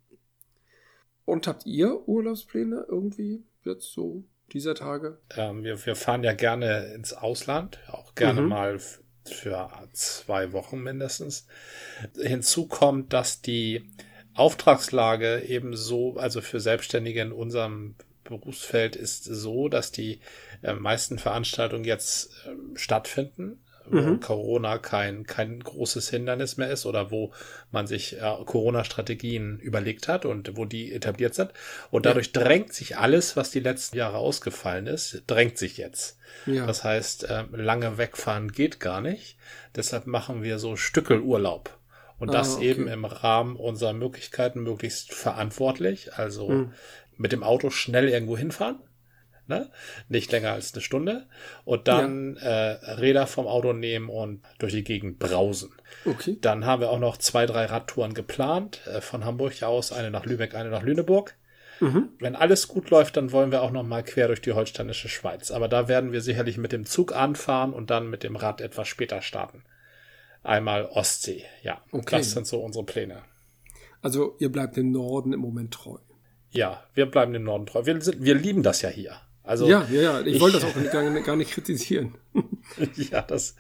Und habt ihr Urlaubspläne irgendwie jetzt so dieser Tage? Ähm, wir, wir fahren ja gerne ins Ausland, auch gerne mhm. mal für zwei Wochen mindestens. Hinzu kommt, dass die Auftragslage eben so, also für Selbstständige in unserem Berufsfeld ist so, dass die äh, meisten Veranstaltungen jetzt äh, stattfinden wo mhm. Corona kein, kein großes Hindernis mehr ist oder wo man sich äh, Corona-Strategien überlegt hat und wo die etabliert sind. Und dadurch ja. drängt sich alles, was die letzten Jahre ausgefallen ist, drängt sich jetzt. Ja. Das heißt, äh, lange wegfahren geht gar nicht. Deshalb machen wir so Stückelurlaub. Und ah, das okay. eben im Rahmen unserer Möglichkeiten möglichst verantwortlich. Also mhm. Mit dem Auto schnell irgendwo hinfahren ne? Nicht länger als eine Stunde. Und dann ja. äh, Räder vom Auto nehmen und durch die Gegend brausen. Okay. Dann haben wir auch noch zwei, drei Radtouren geplant. Äh, von Hamburg aus, eine nach Lübeck, eine nach Lüneburg. Mhm. Wenn alles gut läuft, dann wollen wir auch noch mal quer durch die holsteinische Schweiz. Aber da werden wir sicherlich mit dem Zug anfahren und dann mit dem Rad etwas später starten. Einmal Ostsee, ja. Okay. Das sind so unsere Pläne. Also ihr bleibt dem Norden im Moment treu. Ja, wir bleiben dem Norden treu. Wir, sind, wir lieben das ja hier. Also ja, ja, ja. Ich, ich wollte das auch gar, gar nicht kritisieren. ja, das,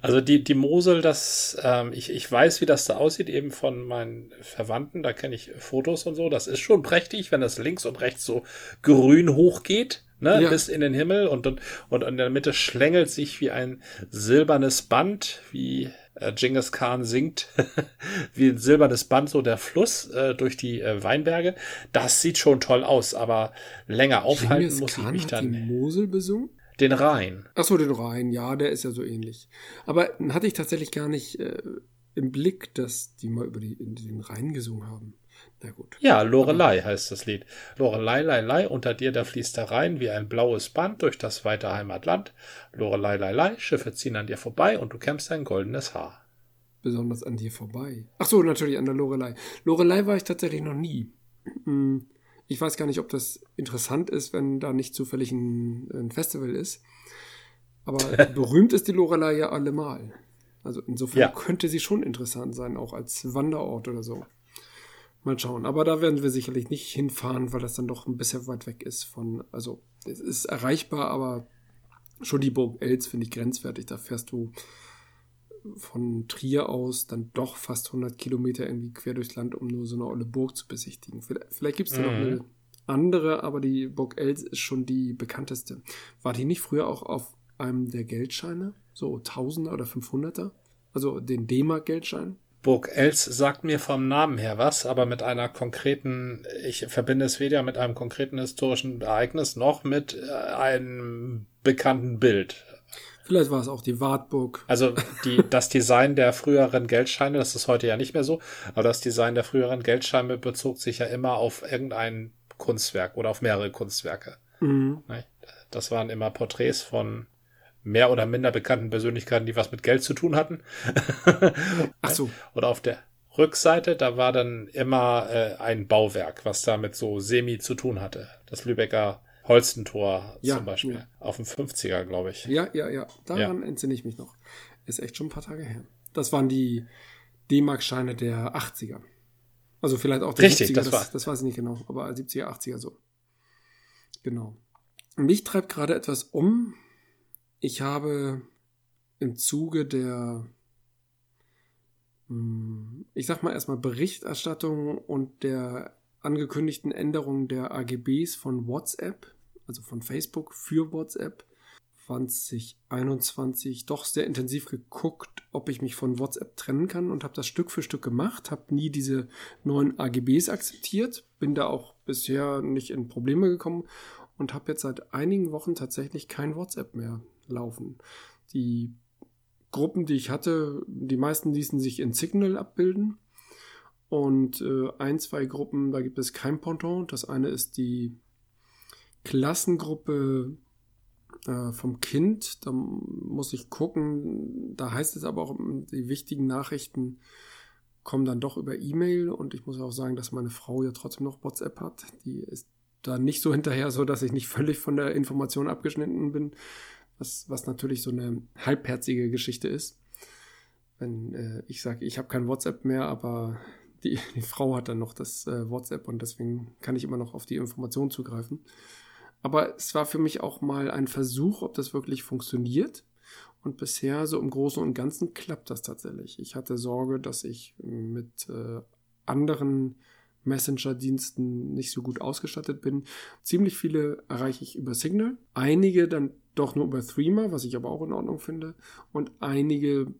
also die, die Mosel, das, ähm, ich, ich weiß, wie das da aussieht, eben von meinen Verwandten, da kenne ich Fotos und so. Das ist schon prächtig, wenn das links und rechts so grün hochgeht, ne, ja. bis in den Himmel und, und, und in der Mitte schlängelt sich wie ein silbernes Band, wie äh, Genghis Khan singt, wie ein silbernes Band, so der Fluss äh, durch die äh, Weinberge. Das sieht schon toll aus, aber länger aufhalten Genghis muss Khan ich mich hat dann. Die Mosel besungen? Den Rhein. Ach so, den Rhein, ja, der ist ja so ähnlich. Aber hatte ich tatsächlich gar nicht äh, im Blick, dass die mal über die, den Rhein gesungen haben. Na gut. Ja, Lorelei heißt das Lied. Lorelei, lei, lei, unter dir da fließt der Rhein wie ein blaues Band durch das weite Heimatland. Lorelei, lei, lei, Schiffe ziehen an dir vorbei und du kämmst dein goldenes Haar. Besonders an dir vorbei. Ach so, natürlich an der Lorelei. Lorelei war ich tatsächlich noch nie. Hm. Ich weiß gar nicht, ob das interessant ist, wenn da nicht zufällig ein, ein Festival ist. Aber berühmt ist die Lorelei ja allemal. Also insofern ja. könnte sie schon interessant sein, auch als Wanderort oder so. Mal schauen. Aber da werden wir sicherlich nicht hinfahren, weil das dann doch ein bisschen weit weg ist von, also es ist erreichbar, aber schon die Burg Els finde ich grenzwertig. Da fährst du von Trier aus dann doch fast 100 Kilometer irgendwie quer durchs Land, um nur so eine olle Burg zu besichtigen. Vielleicht, vielleicht gibt es da mhm. noch eine andere, aber die Burg Els ist schon die bekannteste. War die nicht früher auch auf einem der Geldscheine? So Tausender oder 500er? Also den D-Mark-Geldschein? Burg Els sagt mir vom Namen her was, aber mit einer konkreten, ich verbinde es weder mit einem konkreten historischen Ereignis noch mit äh, einem bekannten Bild. Vielleicht war es auch die Wartburg. Also die, das Design der früheren Geldscheine, das ist heute ja nicht mehr so, aber das Design der früheren Geldscheine bezog sich ja immer auf irgendein Kunstwerk oder auf mehrere Kunstwerke. Mhm. Ne? Das waren immer Porträts von mehr oder minder bekannten Persönlichkeiten, die was mit Geld zu tun hatten. Ach so. Oder auf der Rückseite, da war dann immer äh, ein Bauwerk, was damit so semi zu tun hatte. Das Lübecker Holstentor ja, zum Beispiel. Ja. Auf dem 50er, glaube ich. Ja, ja, ja. Daran ja. entsinne ich mich noch. Ist echt schon ein paar Tage her. Das waren die D-Mark-Scheine der 80er. Also vielleicht auch der Richtig, 70er, das, das, das weiß ich nicht genau, aber 70er, 80er so. Genau. Mich treibt gerade etwas um. Ich habe im Zuge der, hm, ich sag mal erstmal Berichterstattung und der angekündigten Änderung der AGBs von WhatsApp also von Facebook für WhatsApp 2021 doch sehr intensiv geguckt, ob ich mich von WhatsApp trennen kann und habe das Stück für Stück gemacht, habe nie diese neuen AGBs akzeptiert, bin da auch bisher nicht in Probleme gekommen und habe jetzt seit einigen Wochen tatsächlich kein WhatsApp mehr laufen. Die Gruppen, die ich hatte, die meisten ließen sich in Signal abbilden. Und äh, ein, zwei Gruppen, da gibt es kein Ponton. Das eine ist die Klassengruppe äh, vom Kind. Da muss ich gucken. Da heißt es aber auch, die wichtigen Nachrichten kommen dann doch über E-Mail. Und ich muss auch sagen, dass meine Frau ja trotzdem noch WhatsApp hat. Die ist da nicht so hinterher, so dass ich nicht völlig von der Information abgeschnitten bin. Was, was natürlich so eine halbherzige Geschichte ist. Wenn äh, ich sage, ich habe kein WhatsApp mehr, aber die, die Frau hat dann noch das äh, WhatsApp und deswegen kann ich immer noch auf die Information zugreifen. Aber es war für mich auch mal ein Versuch, ob das wirklich funktioniert. Und bisher, so im Großen und Ganzen, klappt das tatsächlich. Ich hatte Sorge, dass ich mit äh, anderen Messenger-Diensten nicht so gut ausgestattet bin. Ziemlich viele erreiche ich über Signal, einige dann doch nur über Threema, was ich aber auch in Ordnung finde, und einige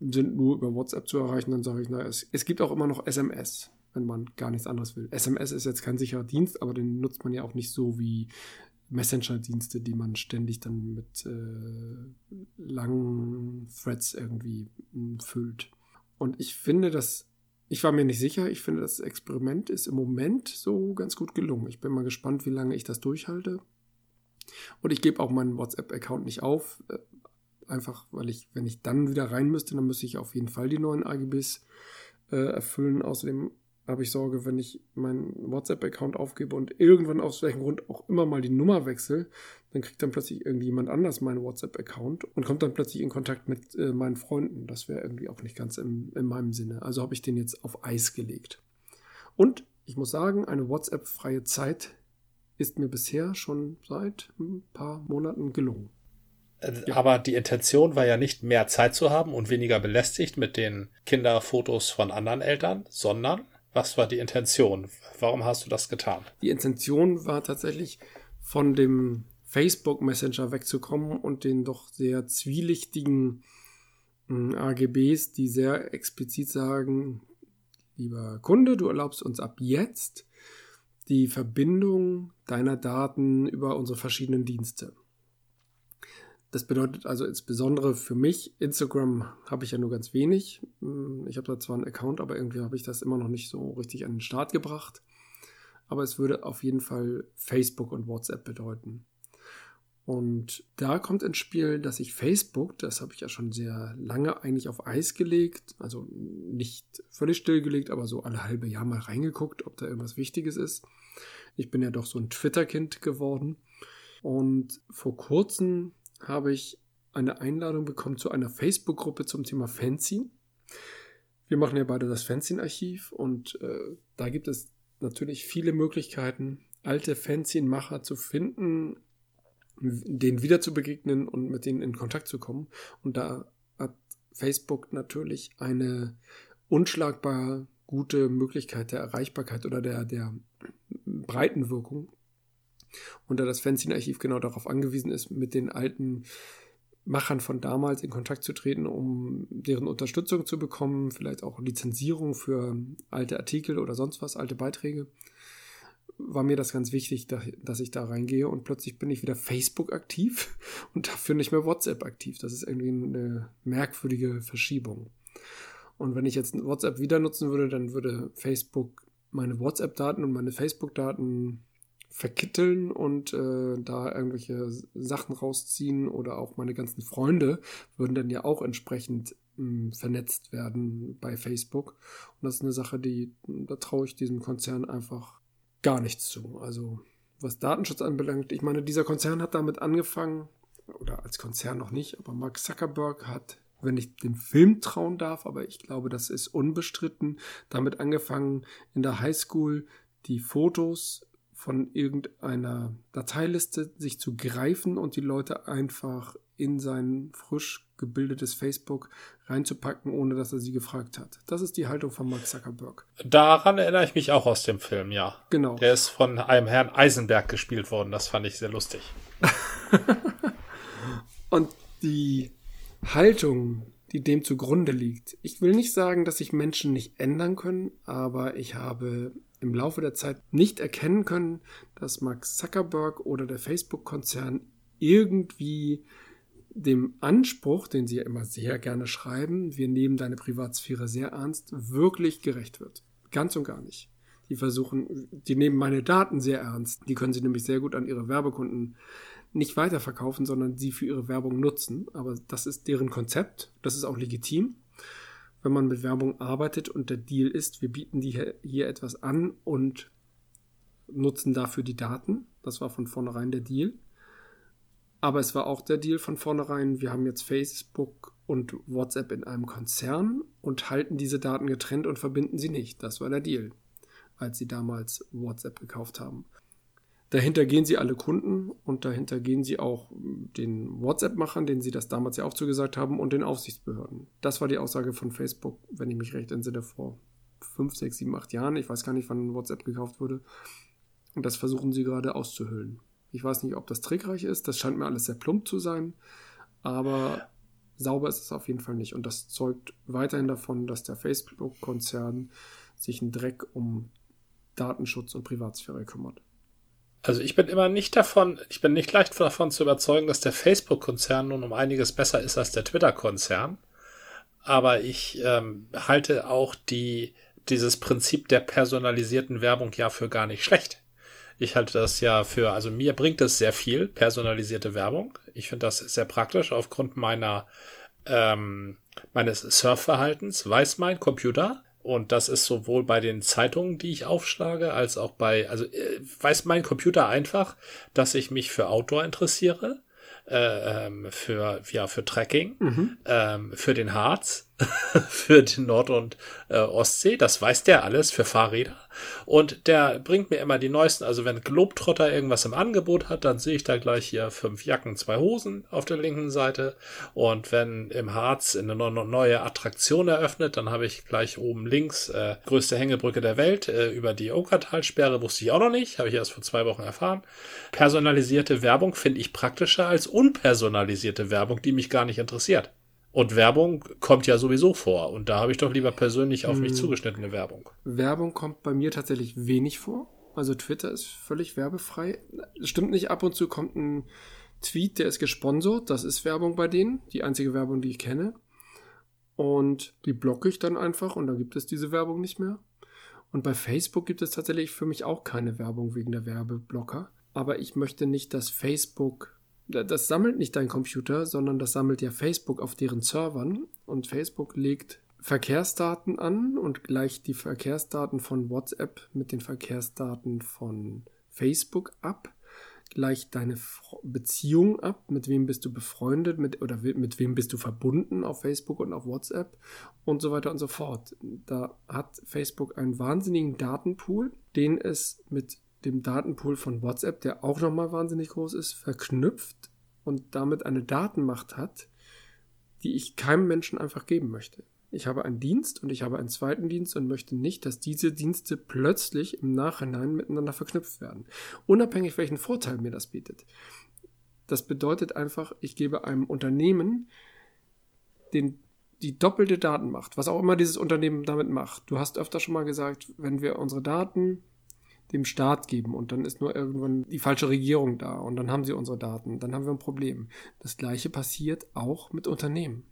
sind nur über WhatsApp zu erreichen. Dann sage ich, na, es, es gibt auch immer noch SMS wenn man gar nichts anderes will. SMS ist jetzt kein sicherer Dienst, aber den nutzt man ja auch nicht so wie Messenger-Dienste, die man ständig dann mit äh, langen Threads irgendwie hm, füllt. Und ich finde, dass ich war mir nicht sicher. Ich finde, das Experiment ist im Moment so ganz gut gelungen. Ich bin mal gespannt, wie lange ich das durchhalte. Und ich gebe auch meinen WhatsApp-Account nicht auf. Äh, einfach, weil ich, wenn ich dann wieder rein müsste, dann müsste ich auf jeden Fall die neuen AGBs äh, erfüllen. Außerdem habe ich Sorge, wenn ich meinen WhatsApp-Account aufgebe und irgendwann aus welchem Grund auch immer mal die Nummer wechsle, dann kriegt dann plötzlich irgendjemand anders meinen WhatsApp-Account und kommt dann plötzlich in Kontakt mit äh, meinen Freunden. Das wäre irgendwie auch nicht ganz im, in meinem Sinne. Also habe ich den jetzt auf Eis gelegt. Und ich muss sagen, eine WhatsApp-freie Zeit ist mir bisher schon seit ein paar Monaten gelungen. Ja. Aber die Intention war ja nicht mehr Zeit zu haben und weniger belästigt mit den Kinderfotos von anderen Eltern, sondern was war die Intention? Warum hast du das getan? Die Intention war tatsächlich von dem Facebook Messenger wegzukommen und den doch sehr zwielichtigen hm, AGBs, die sehr explizit sagen, lieber Kunde, du erlaubst uns ab jetzt die Verbindung deiner Daten über unsere verschiedenen Dienste. Das bedeutet also insbesondere für mich, Instagram habe ich ja nur ganz wenig. Hm, ich habe da zwar einen Account, aber irgendwie habe ich das immer noch nicht so richtig an den Start gebracht. Aber es würde auf jeden Fall Facebook und WhatsApp bedeuten. Und da kommt ins Spiel, dass ich Facebook, das habe ich ja schon sehr lange eigentlich auf Eis gelegt, also nicht völlig stillgelegt, aber so alle halbe Jahr mal reingeguckt, ob da irgendwas Wichtiges ist. Ich bin ja doch so ein Twitter-Kind geworden. Und vor kurzem habe ich eine Einladung bekommen zu einer Facebook-Gruppe zum Thema Fanzine. Wir machen ja beide das Fanzine-Archiv und äh, da gibt es natürlich viele Möglichkeiten, alte Fanzine-Macher zu finden, denen wieder zu begegnen und mit denen in Kontakt zu kommen. Und da hat Facebook natürlich eine unschlagbar gute Möglichkeit der Erreichbarkeit oder der, der Breitenwirkung. Und da das Fanzine-Archiv genau darauf angewiesen ist, mit den alten Machern von damals in Kontakt zu treten, um deren Unterstützung zu bekommen, vielleicht auch Lizenzierung für alte Artikel oder sonst was, alte Beiträge, war mir das ganz wichtig, dass ich da reingehe und plötzlich bin ich wieder Facebook aktiv und dafür nicht mehr WhatsApp aktiv. Das ist irgendwie eine merkwürdige Verschiebung. Und wenn ich jetzt WhatsApp wieder nutzen würde, dann würde Facebook meine WhatsApp-Daten und meine Facebook-Daten verkitteln und äh, da irgendwelche Sachen rausziehen oder auch meine ganzen Freunde würden dann ja auch entsprechend mh, hm, vernetzt werden bei Facebook. Und das ist eine Sache, die, da traue ich diesem Konzern einfach gar nichts zu. Also was Datenschutz anbelangt, ich meine, dieser Konzern hat damit angefangen, oder als Konzern noch nicht, aber Mark Zuckerberg hat, wenn ich dem Film trauen darf, aber ich glaube, das ist unbestritten, damit angefangen, in der Highschool die Fotos von irgendeiner Dateiliste sich zu greifen und die Leute einfach in sein frisch gebildetes Facebook reinzupacken, ohne dass er sie gefragt hat. Das ist die Haltung von Mark Zuckerberg. Daran erinnere ich mich auch aus dem Film, ja. Genau. Der ist von einem Herrn Eisenberg gespielt worden. Das fand ich sehr lustig. und die Haltung, die dem zugrunde liegt. Ich will nicht sagen, dass sich Menschen nicht ändern können, aber ich habe im Laufe der Zeit nicht erkennen können, dass Mark Zuckerberg oder der Facebook-Konzern irgendwie dem Anspruch, den sie ja immer sehr gerne schreiben, wir nehmen deine Privatsphäre sehr ernst, wirklich gerecht wird. Ganz und gar nicht. Die versuchen, die nehmen meine Daten sehr ernst. Die können sie nämlich sehr gut an ihre Werbekunden nicht weiterverkaufen, sondern sie für ihre Werbung nutzen. Aber das ist deren Konzept. Das ist auch legitim wenn man mit Werbung arbeitet und der Deal ist, wir bieten dir hier etwas an und nutzen dafür die Daten. Das war von vornherein der Deal. Aber es war auch der Deal von vornherein, wir haben jetzt Facebook und WhatsApp in einem Konzern und halten diese Daten getrennt und verbinden sie nicht. Das war der Deal, als sie damals WhatsApp gekauft haben. Dahinter gehen sie alle Kunden und dahinter gehen sie auch den WhatsApp-Machern, denen sie das damals ja auch zugesagt haben, und den Aufsichtsbehörden. Das war die Aussage von Facebook, wenn ich mich recht entsinne, vor fünf, sechs, sieben, acht Jahren. Ich weiß gar nicht, wann WhatsApp gekauft wurde. Und das versuchen sie gerade auszuhöhlen. Ich weiß nicht, ob das trickreich ist. Das scheint mir alles sehr plump zu sein. Aber sauber ist es auf jeden Fall nicht. Und das zeugt weiterhin davon, dass der Facebook-Konzern sich einen Dreck um Datenschutz und Privatsphäre kümmert. Also ich bin immer nicht davon, ich bin nicht leicht davon zu überzeugen, dass der Facebook-Konzern nun um einiges besser ist als der Twitter-Konzern. Aber ich ähm, halte auch die, dieses Prinzip der personalisierten Werbung ja für gar nicht schlecht. Ich halte das ja für, also mir bringt es sehr viel, personalisierte Werbung. Ich finde das sehr praktisch aufgrund meiner ähm, meines Surfverhaltens weiß mein Computer, und das ist sowohl bei den Zeitungen, die ich aufschlage, als auch bei, also äh, weiß mein Computer einfach, dass ich mich für Outdoor interessiere, äh, ähm, für, ja, für Trekking, mhm. ähm, für den Harz. für die Nord- und äh, Ostsee. Das weiß der alles für Fahrräder. Und der bringt mir immer die neuesten. Also wenn Globetrotter irgendwas im Angebot hat, dann sehe ich da gleich hier fünf Jacken, zwei Hosen auf der linken Seite. Und wenn im Harz eine neue Attraktion eröffnet, dann habe ich gleich oben links äh, größte Hängebrücke der Welt äh, über die Okertalsperre. Wusste ich auch noch nicht, habe ich erst vor zwei Wochen erfahren. Personalisierte Werbung finde ich praktischer als unpersonalisierte Werbung, die mich gar nicht interessiert. Und Werbung kommt ja sowieso vor. Und da habe ich doch lieber persönlich auf mich hm. zugeschnittene Werbung. Werbung kommt bei mir tatsächlich wenig vor. Also Twitter ist völlig werbefrei. Stimmt nicht, ab und zu kommt ein Tweet, der ist gesponsert. Das ist Werbung bei denen. Die einzige Werbung, die ich kenne. Und die blocke ich dann einfach und dann gibt es diese Werbung nicht mehr. Und bei Facebook gibt es tatsächlich für mich auch keine Werbung wegen der Werbeblocker. Aber ich möchte nicht, dass Facebook das sammelt nicht dein Computer, sondern das sammelt ja Facebook auf deren Servern und Facebook legt Verkehrsdaten an und gleicht die Verkehrsdaten von WhatsApp mit den Verkehrsdaten von Facebook ab, gleicht deine Beziehung ab, mit wem bist du befreundet, mit oder mit wem bist du verbunden auf Facebook und auf WhatsApp und so weiter und so fort. Da hat Facebook einen wahnsinnigen Datenpool, den es mit dem Datenpool von WhatsApp, der auch nochmal wahnsinnig groß ist, verknüpft und damit eine Datenmacht hat, die ich keinem Menschen einfach geben möchte. Ich habe einen Dienst und ich habe einen zweiten Dienst und möchte nicht, dass diese Dienste plötzlich im Nachhinein miteinander verknüpft werden. Unabhängig welchen Vorteil mir das bietet. Das bedeutet einfach, ich gebe einem Unternehmen den, die doppelte Datenmacht, was auch immer dieses Unternehmen damit macht. Du hast öfter schon mal gesagt, wenn wir unsere Daten dem Staat geben und dann ist nur irgendwann die falsche Regierung da und dann haben sie unsere Daten, dann haben wir ein Problem. Das gleiche passiert auch mit Unternehmen.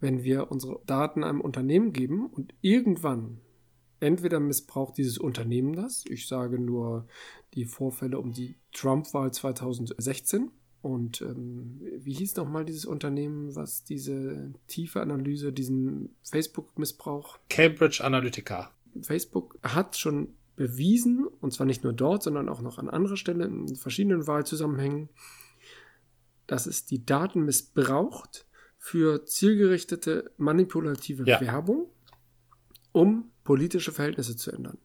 Wenn wir unsere Daten einem Unternehmen geben und irgendwann entweder missbraucht dieses Unternehmen das, ich sage nur die Vorfälle um die Trump-Wahl 2016 und ähm, wie hieß nochmal dieses Unternehmen, was diese tiefe Analyse, diesen Facebook-Missbrauch? Cambridge Analytica. Facebook hat schon bewiesen, und zwar nicht nur dort, sondern auch noch an anderer Stelle in verschiedenen Wahlzusammenhängen, dass es die Daten missbraucht für zielgerichtete manipulative ja. Werbung, um politische Verhältnisse zu ändern.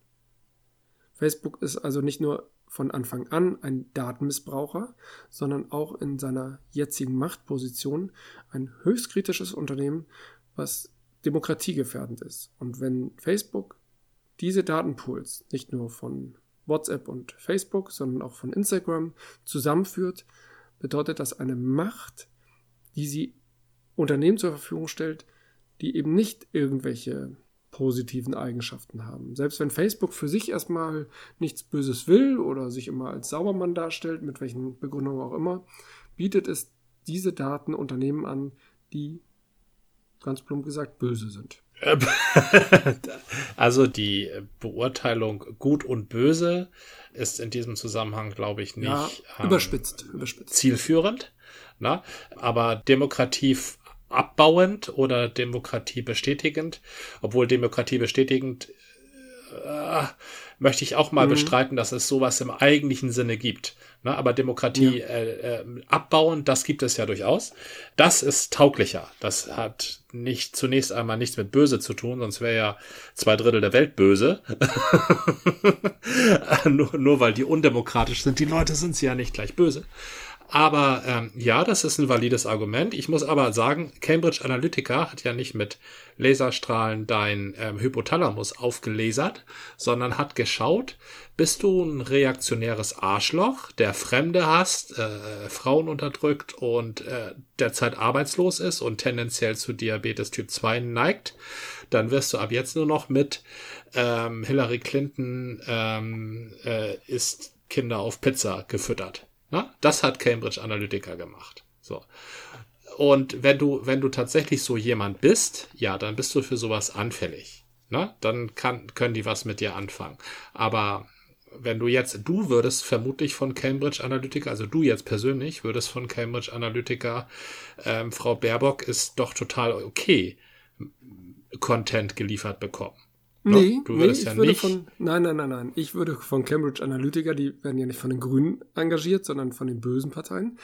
Facebook ist also nicht nur von Anfang an ein Datenmissbraucher, sondern auch in seiner jetzigen Machtposition ein höchst kritisches Unternehmen, was demokratiegefährdend ist. Und wenn Facebook diese Datenpools nicht nur von WhatsApp und Facebook, sondern auch von Instagram zusammenführt, bedeutet das eine Macht, die sie Unternehmen zur Verfügung stellt, die eben nicht irgendwelche positiven Eigenschaften haben. Selbst wenn Facebook für sich erstmal nichts Böses will oder sich immer als Saubermann darstellt, mit welchen Begründungen auch immer, bietet es diese Daten Unternehmen an, die ganz plump gesagt böse sind. also die Beurteilung gut und böse ist in diesem Zusammenhang, glaube ich, nicht ja, ähm, überspitzt, überspitzt. zielführend. Na? Aber Demokratie abbauend oder Demokratie bestätigend, obwohl Demokratie bestätigend äh, möchte ich auch mal mhm. bestreiten, dass es sowas im eigentlichen Sinne gibt. Ne? Aber Demokratie ja. äh, äh, abbauen, das gibt es ja durchaus. Das ist tauglicher. Das hat nicht zunächst einmal nichts mit böse zu tun, sonst wäre ja zwei Drittel der Welt böse. nur, nur weil die undemokratisch sind. Die Leute sind sie ja nicht gleich böse. Aber ähm, ja, das ist ein valides Argument. Ich muss aber sagen, Cambridge Analytica hat ja nicht mit Laserstrahlen dein ähm, Hypothalamus aufgelasert, sondern hat geschaut, bist du ein reaktionäres Arschloch, der Fremde hasst, äh, Frauen unterdrückt und äh, derzeit arbeitslos ist und tendenziell zu Diabetes Typ 2 neigt, dann wirst du ab jetzt nur noch mit ähm, Hillary Clinton ähm, äh, ist Kinder auf Pizza gefüttert. Na, das hat Cambridge Analytica gemacht. So. Und wenn du, wenn du tatsächlich so jemand bist, ja, dann bist du für sowas anfällig. Na, dann kann, können die was mit dir anfangen. Aber wenn du jetzt, du würdest vermutlich von Cambridge Analytica, also du jetzt persönlich würdest von Cambridge Analytica, ähm, Frau Baerbock ist doch total okay, Content geliefert bekommen. Nee, du würdest nee, ja nicht. Von, nein, nein, nein, nein. Ich würde von Cambridge Analytica, die werden ja nicht von den Grünen engagiert, sondern von den bösen Parteien.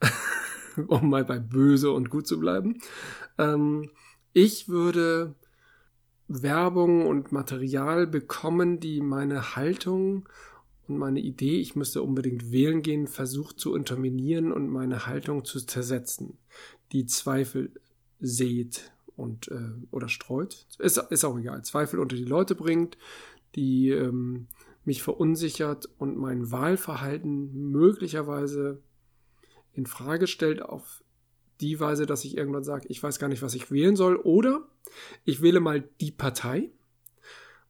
um mal bei böse und gut zu bleiben. Ähm, Ich würde Werbung und Material bekommen, die meine Haltung und meine Idee, ich müsste unbedingt wählen gehen, versucht zu unterminieren und meine Haltung zu zersetzen, die Zweifel sät und äh, oder streut. Ist, ist auch egal. Zweifel unter die Leute bringt, die ähm, mich verunsichert und mein Wahlverhalten möglicherweise in Frage stellt auf die Weise, dass ich irgendwann sage, ich weiß gar nicht, was ich wählen soll, oder ich wähle mal die Partei,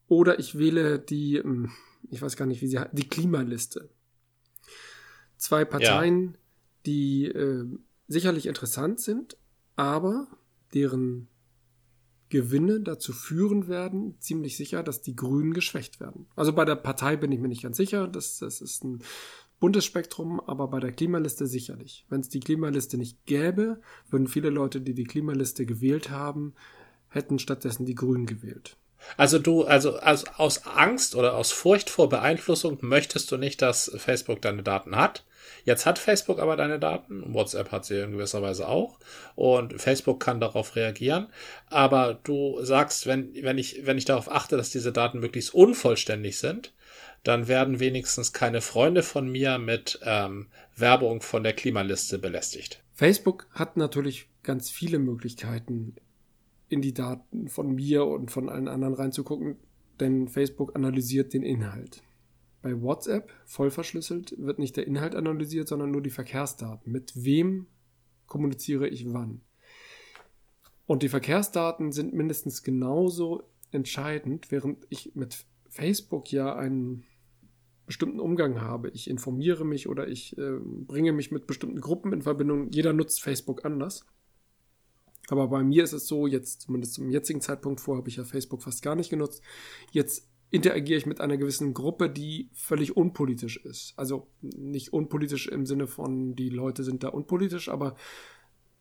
oder ich wähle die, hm, ich weiß gar nicht, wie sie heißt, die Klimaliste. Zwei Parteien, ja. die äh, sicherlich interessant sind, aber deren Gewinne dazu führen werden, ziemlich sicher, dass die Grünen geschwächt werden. Also bei der Partei bin ich mir nicht ganz sicher, das, das ist ein buntes Spektrum, aber bei der Klimaliste sicherlich. Wenn es die Klimaliste nicht gäbe, würden viele Leute, die die Klimaliste gewählt haben, hätten stattdessen die Grünen gewählt. Also du, also, also aus Angst oder aus Furcht vor Beeinflussung möchtest du nicht, dass Facebook deine Daten hat. Jetzt hat Facebook aber deine Daten, WhatsApp hat sie in gewisser Weise auch und Facebook kann darauf reagieren. Aber du sagst, wenn, wenn ich, wenn ich darauf achte, dass diese Daten möglichst unvollständig sind, dann werden wenigstens keine Freunde von mir mit ähm, Werbung von der Klimaliste belästigt. Facebook hat natürlich ganz viele Möglichkeiten, in die Daten von mir und von allen anderen reinzugucken, denn Facebook analysiert den Inhalt. Bei WhatsApp, voll verschlüsselt, wird nicht der Inhalt analysiert, sondern nur die Verkehrsdaten. Mit wem kommuniziere ich wann? Und die Verkehrsdaten sind mindestens genauso entscheidend, während ich mit Facebook ja einen bestimmten Umgang habe. Ich informiere mich oder ich äh, bringe mich mit bestimmten Gruppen in Verbindung. Jeder nutzt Facebook anders. Aber bei mir ist es so, jetzt zumindest zum jetzigen Zeitpunkt vor, habe ich ja Facebook fast gar nicht genutzt. Jetzt interagiere ich mit einer gewissen Gruppe, die völlig unpolitisch ist. Also nicht unpolitisch im Sinne von, die Leute sind da unpolitisch, aber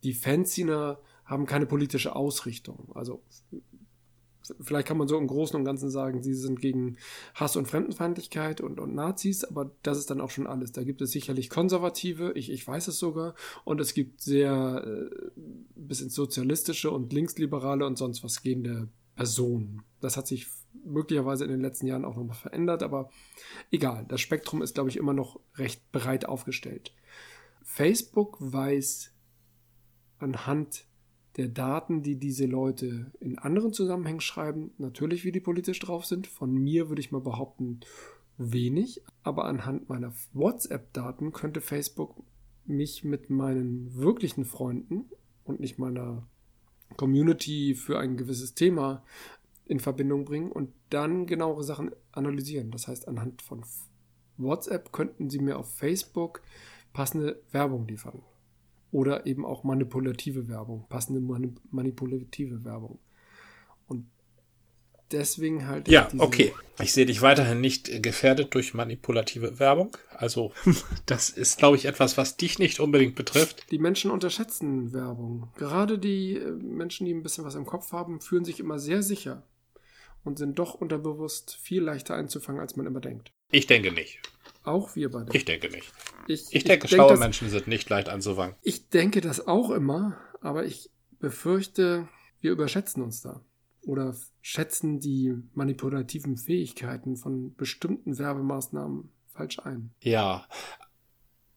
die Fanziner haben keine politische Ausrichtung. Also vielleicht kann man so im Großen und Ganzen sagen, sie sind gegen Hass und Fremdenfeindlichkeit und, und Nazis, aber das ist dann auch schon alles. Da gibt es sicherlich Konservative, ich, ich weiß es sogar, und es gibt sehr äh, bis ins Sozialistische und Linksliberale und sonst was gehende Personen. Das hat sich möglicherweise in den letzten Jahren auch nochmal verändert, aber egal. Das Spektrum ist, glaube ich, immer noch recht breit aufgestellt. Facebook weiß anhand der Daten, die diese Leute in anderen Zusammenhängen schreiben, natürlich, wie die politisch drauf sind. Von mir würde ich mal behaupten, wenig. Aber anhand meiner WhatsApp-Daten könnte Facebook mich mit meinen wirklichen Freunden und nicht meiner Community für ein gewisses Thema in Verbindung bringen und dann genauere Sachen analysieren. Das heißt, anhand von WhatsApp könnten sie mir auf Facebook passende Werbung liefern oder eben auch manipulative Werbung, passende manipulative Werbung. Und deswegen halt. Ja, okay. Ich sehe dich weiterhin nicht gefährdet durch manipulative Werbung. Also, das ist, glaube ich, etwas, was dich nicht unbedingt betrifft. Die Menschen unterschätzen Werbung. Gerade die äh, Menschen, die ein bisschen was im Kopf haben, fühlen sich immer sehr sicher und sind doch unterbewusst viel leichter einzufangen, als man immer denkt. Ich denke nicht. Auch wir beide. Ich denke nicht. Ich, ich denke, ich schlaue denk, Menschen sind nicht leicht anzufangen. Ich denke das auch immer, aber ich befürchte, wir überschätzen uns da. Oder schätzen die manipulativen Fähigkeiten von bestimmten Werbemaßnahmen falsch ein. Ja,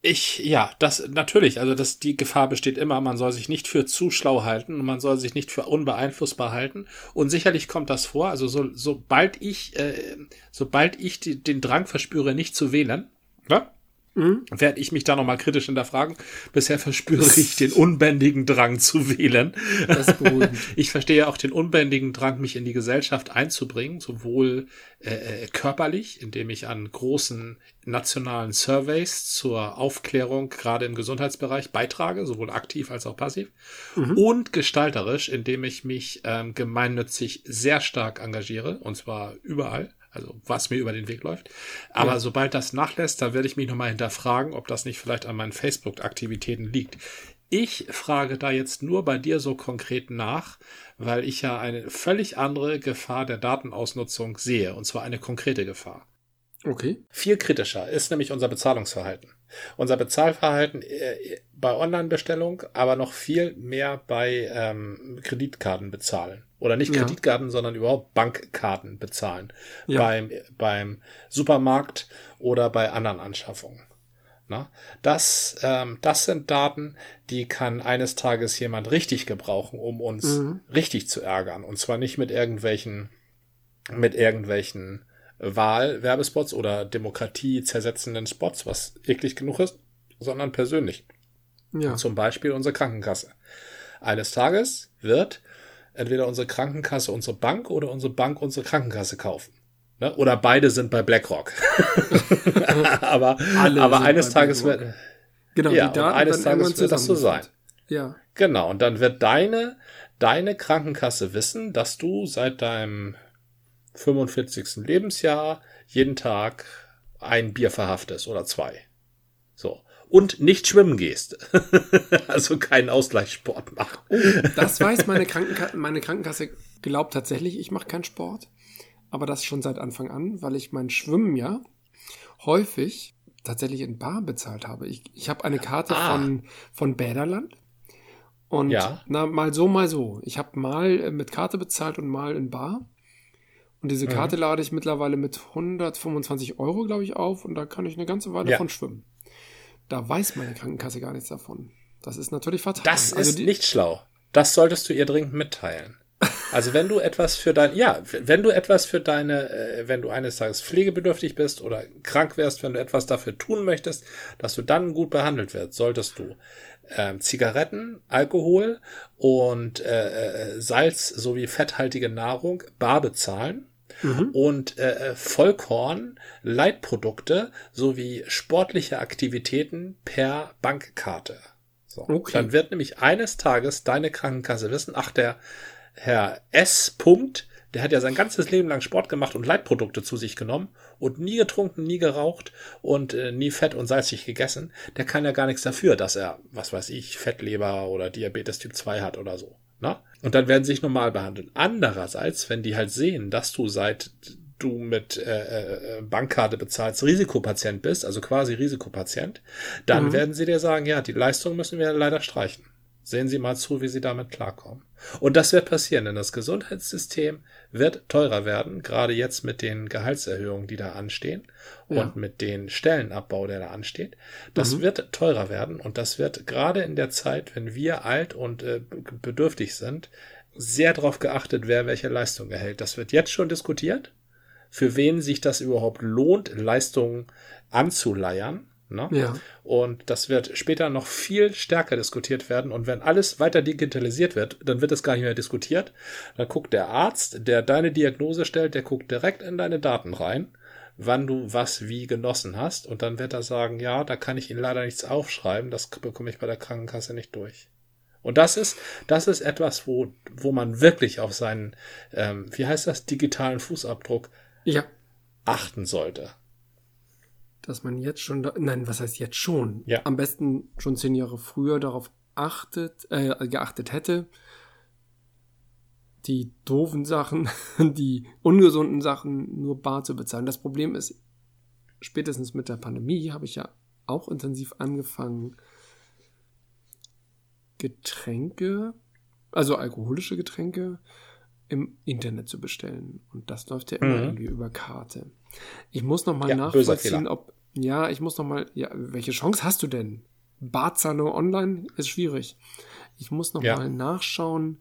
ich, ja, das natürlich, also das, die Gefahr besteht immer, man soll sich nicht für zu schlau halten und man soll sich nicht für unbeeinflussbar halten. Und sicherlich kommt das vor, also so, sobald ich, äh, sobald ich die, den Drang verspüre, nicht zu wählen, ne? Mhm. Werde ich mich da nochmal kritisch hinterfragen. Bisher verspüre ich den unbändigen Drang zu wählen. ich verstehe auch den unbändigen Drang, mich in die Gesellschaft einzubringen, sowohl äh, äh, körperlich, indem ich an großen nationalen Surveys zur Aufklärung gerade im Gesundheitsbereich beitrage, sowohl aktiv als auch passiv, mhm. und gestalterisch, indem ich mich ähm, gemeinnützig sehr stark engagiere, und zwar überall also was mir über den Weg läuft. Aber ja. sobald das nachlässt, dann werde ich mich nochmal hinterfragen, ob das nicht vielleicht an meinen Facebook-Aktivitäten liegt. Ich frage da jetzt nur bei dir so konkret nach, weil ich ja eine völlig andere Gefahr der Datenausnutzung sehe, und zwar eine konkrete Gefahr. Okay. Viel kritischer ist nämlich unser Bezahlungsverhalten. Unser Bezahlverhalten äh, bei Online-Bestellung, aber noch viel mehr bei ähm, Kreditkarten bezahlen. Oder nicht Ja. Kreditkarten, sondern überhaupt Bankkarten bezahlen. Ja. Beim, beim Supermarkt oder bei anderen Anschaffungen. Na, das, ähm, das sind Daten, die kann eines Tages jemand richtig gebrauchen, um uns Mhm. richtig zu ärgern. Und zwar nicht mit irgendwelchen, mit irgendwelchen Wahlwerbespots oder Demokratie zersetzenden Spots, was eklig genug ist, sondern persönlich. Ja. Zum Beispiel unsere Krankenkasse. Eines Tages wird entweder unsere Krankenkasse unsere Bank oder unsere Bank unsere Krankenkasse kaufen. Ne? Oder beide sind bei BlackRock. aber Alle aber eines Tages BlackRock. wird, Genau, Ja, die Daten und eines Tages wird das so sein. Ja. Genau, und dann wird deine, deine Krankenkasse wissen, dass du seit deinem 45. Lebensjahr jeden Tag ein Bier verhaftest oder zwei. So. Und nicht schwimmen gehst. also keinen Ausgleichssport machen. Das weiß meine, Krankenka meine Krankenkasse, glaubt tatsächlich, ich mache keinen Sport. Aber das schon seit Anfang an, weil ich mein Schwimmen ja häufig tatsächlich in Bar bezahlt habe. Ich, ich habe eine Karte Ah. von, von Bäderland. Und Ja. na, mal so, mal so. Ich habe mal äh, mit Karte bezahlt und mal in Bar. Und diese Karte lade ich mittlerweile mit 125 Euro, glaube ich, auf. Und da kann ich eine ganze Weile Ja. von schwimmen. Da weiß meine Krankenkasse gar nichts davon. Das ist natürlich fatal. Das Also ist nicht schlau. Das solltest du ihr dringend mitteilen. Also wenn du etwas für dein, ja, wenn du etwas für deine, äh, wenn du eines Tages pflegebedürftig bist oder krank wärst, wenn du etwas dafür tun möchtest, dass du dann gut behandelt wirst, solltest du ähm, Zigaretten, Alkohol und äh, äh, Salz sowie fetthaltige Nahrung bar bezahlen Mhm. und äh, Vollkorn, Leitprodukte sowie sportliche Aktivitäten per Bankkarte. So. Okay. Dann wird nämlich eines Tages deine Krankenkasse wissen, ach, der Herr S. Punkt, der hat ja sein ganzes Leben lang Sport gemacht und Leitprodukte zu sich genommen und nie getrunken, nie geraucht und äh, nie fett und salzig gegessen. Der kann ja gar nichts dafür, dass er, was weiß ich, Fettleber oder Diabetes Typ 2 hat oder so. Ne? Und dann werden sie sich normal behandeln. Andererseits, wenn die halt sehen, dass du seit du mit äh, äh, Bankkarte bezahlst, Risikopatient bist, also quasi Risikopatient, dann Mhm. werden sie dir sagen, ja, die Leistung müssen wir leider streichen. Sehen Sie mal zu, wie Sie damit klarkommen. Und das wird passieren, denn das Gesundheitssystem wird teurer werden, gerade jetzt mit den Gehaltserhöhungen, die da anstehen Ja. und mit den Stellenabbau, der da ansteht. Das Mhm. wird teurer werden und das wird gerade in der Zeit, wenn wir alt und äh, bedürftig sind, sehr darauf geachtet, wer welche Leistung erhält. Das wird jetzt schon diskutiert, für wen sich das überhaupt lohnt, Leistungen anzuleiern. Ne? Ja. Und das wird später noch viel stärker diskutiert werden. Und wenn alles weiter digitalisiert wird, dann wird es gar nicht mehr diskutiert. Dann guckt der Arzt, der deine Diagnose stellt, der guckt direkt in deine Daten rein, wann du was wie genossen hast. Und dann wird er sagen, ja, da kann ich Ihnen leider nichts aufschreiben. Das bekomme ich bei der Krankenkasse nicht durch. Und das ist, das ist etwas, wo, wo man wirklich auf seinen, ähm, wie heißt das, digitalen Fußabdruck Ja. achten sollte. dass man jetzt schon, da, nein, was heißt jetzt schon? Ja. Am besten schon zehn Jahre früher darauf achtet, äh, geachtet hätte, die doofen Sachen, die ungesunden Sachen nur bar zu bezahlen. Das Problem ist, spätestens mit der Pandemie habe ich ja auch intensiv angefangen, Getränke, also alkoholische Getränke, im Internet zu bestellen. Und das läuft ja immer Mhm. irgendwie über Karte. Ich muss noch mal Ja, nachvollziehen, ob, ja, ich muss noch mal, ja, welche Chance hast du denn? Barzahne online ist schwierig. Ich muss noch Ja. mal nachschauen,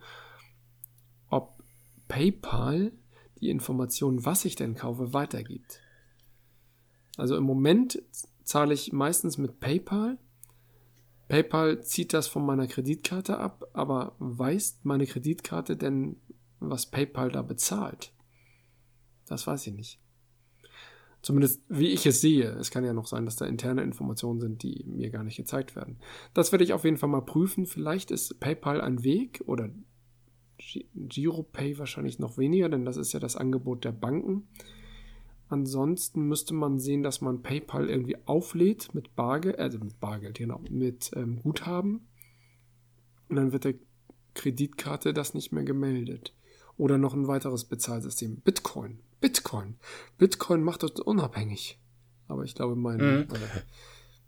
PayPal die Informationen, was ich denn kaufe, weitergibt. Also im Moment zahle ich meistens mit PayPal. PayPal zieht das von meiner Kreditkarte ab, aber weiß meine Kreditkarte denn, was PayPal da bezahlt? Das weiß ich nicht. Zumindest wie ich es sehe. Es kann ja noch sein, dass da interne Informationen sind, die mir gar nicht gezeigt werden. Das werde ich auf jeden Fall mal prüfen. Vielleicht ist PayPal ein Weg oder GiroPay wahrscheinlich noch weniger, denn das ist ja das Angebot der Banken. Ansonsten müsste man sehen, dass man PayPal irgendwie auflädt mit Bargeld, also mit Bargeld, genau, mit ähm, Guthaben. Und dann wird der Kreditkarte das nicht mehr gemeldet. Oder noch ein weiteres Bezahlsystem. Bitcoin. Bitcoin. Bitcoin macht uns unabhängig. Aber ich glaube, mein, mhm.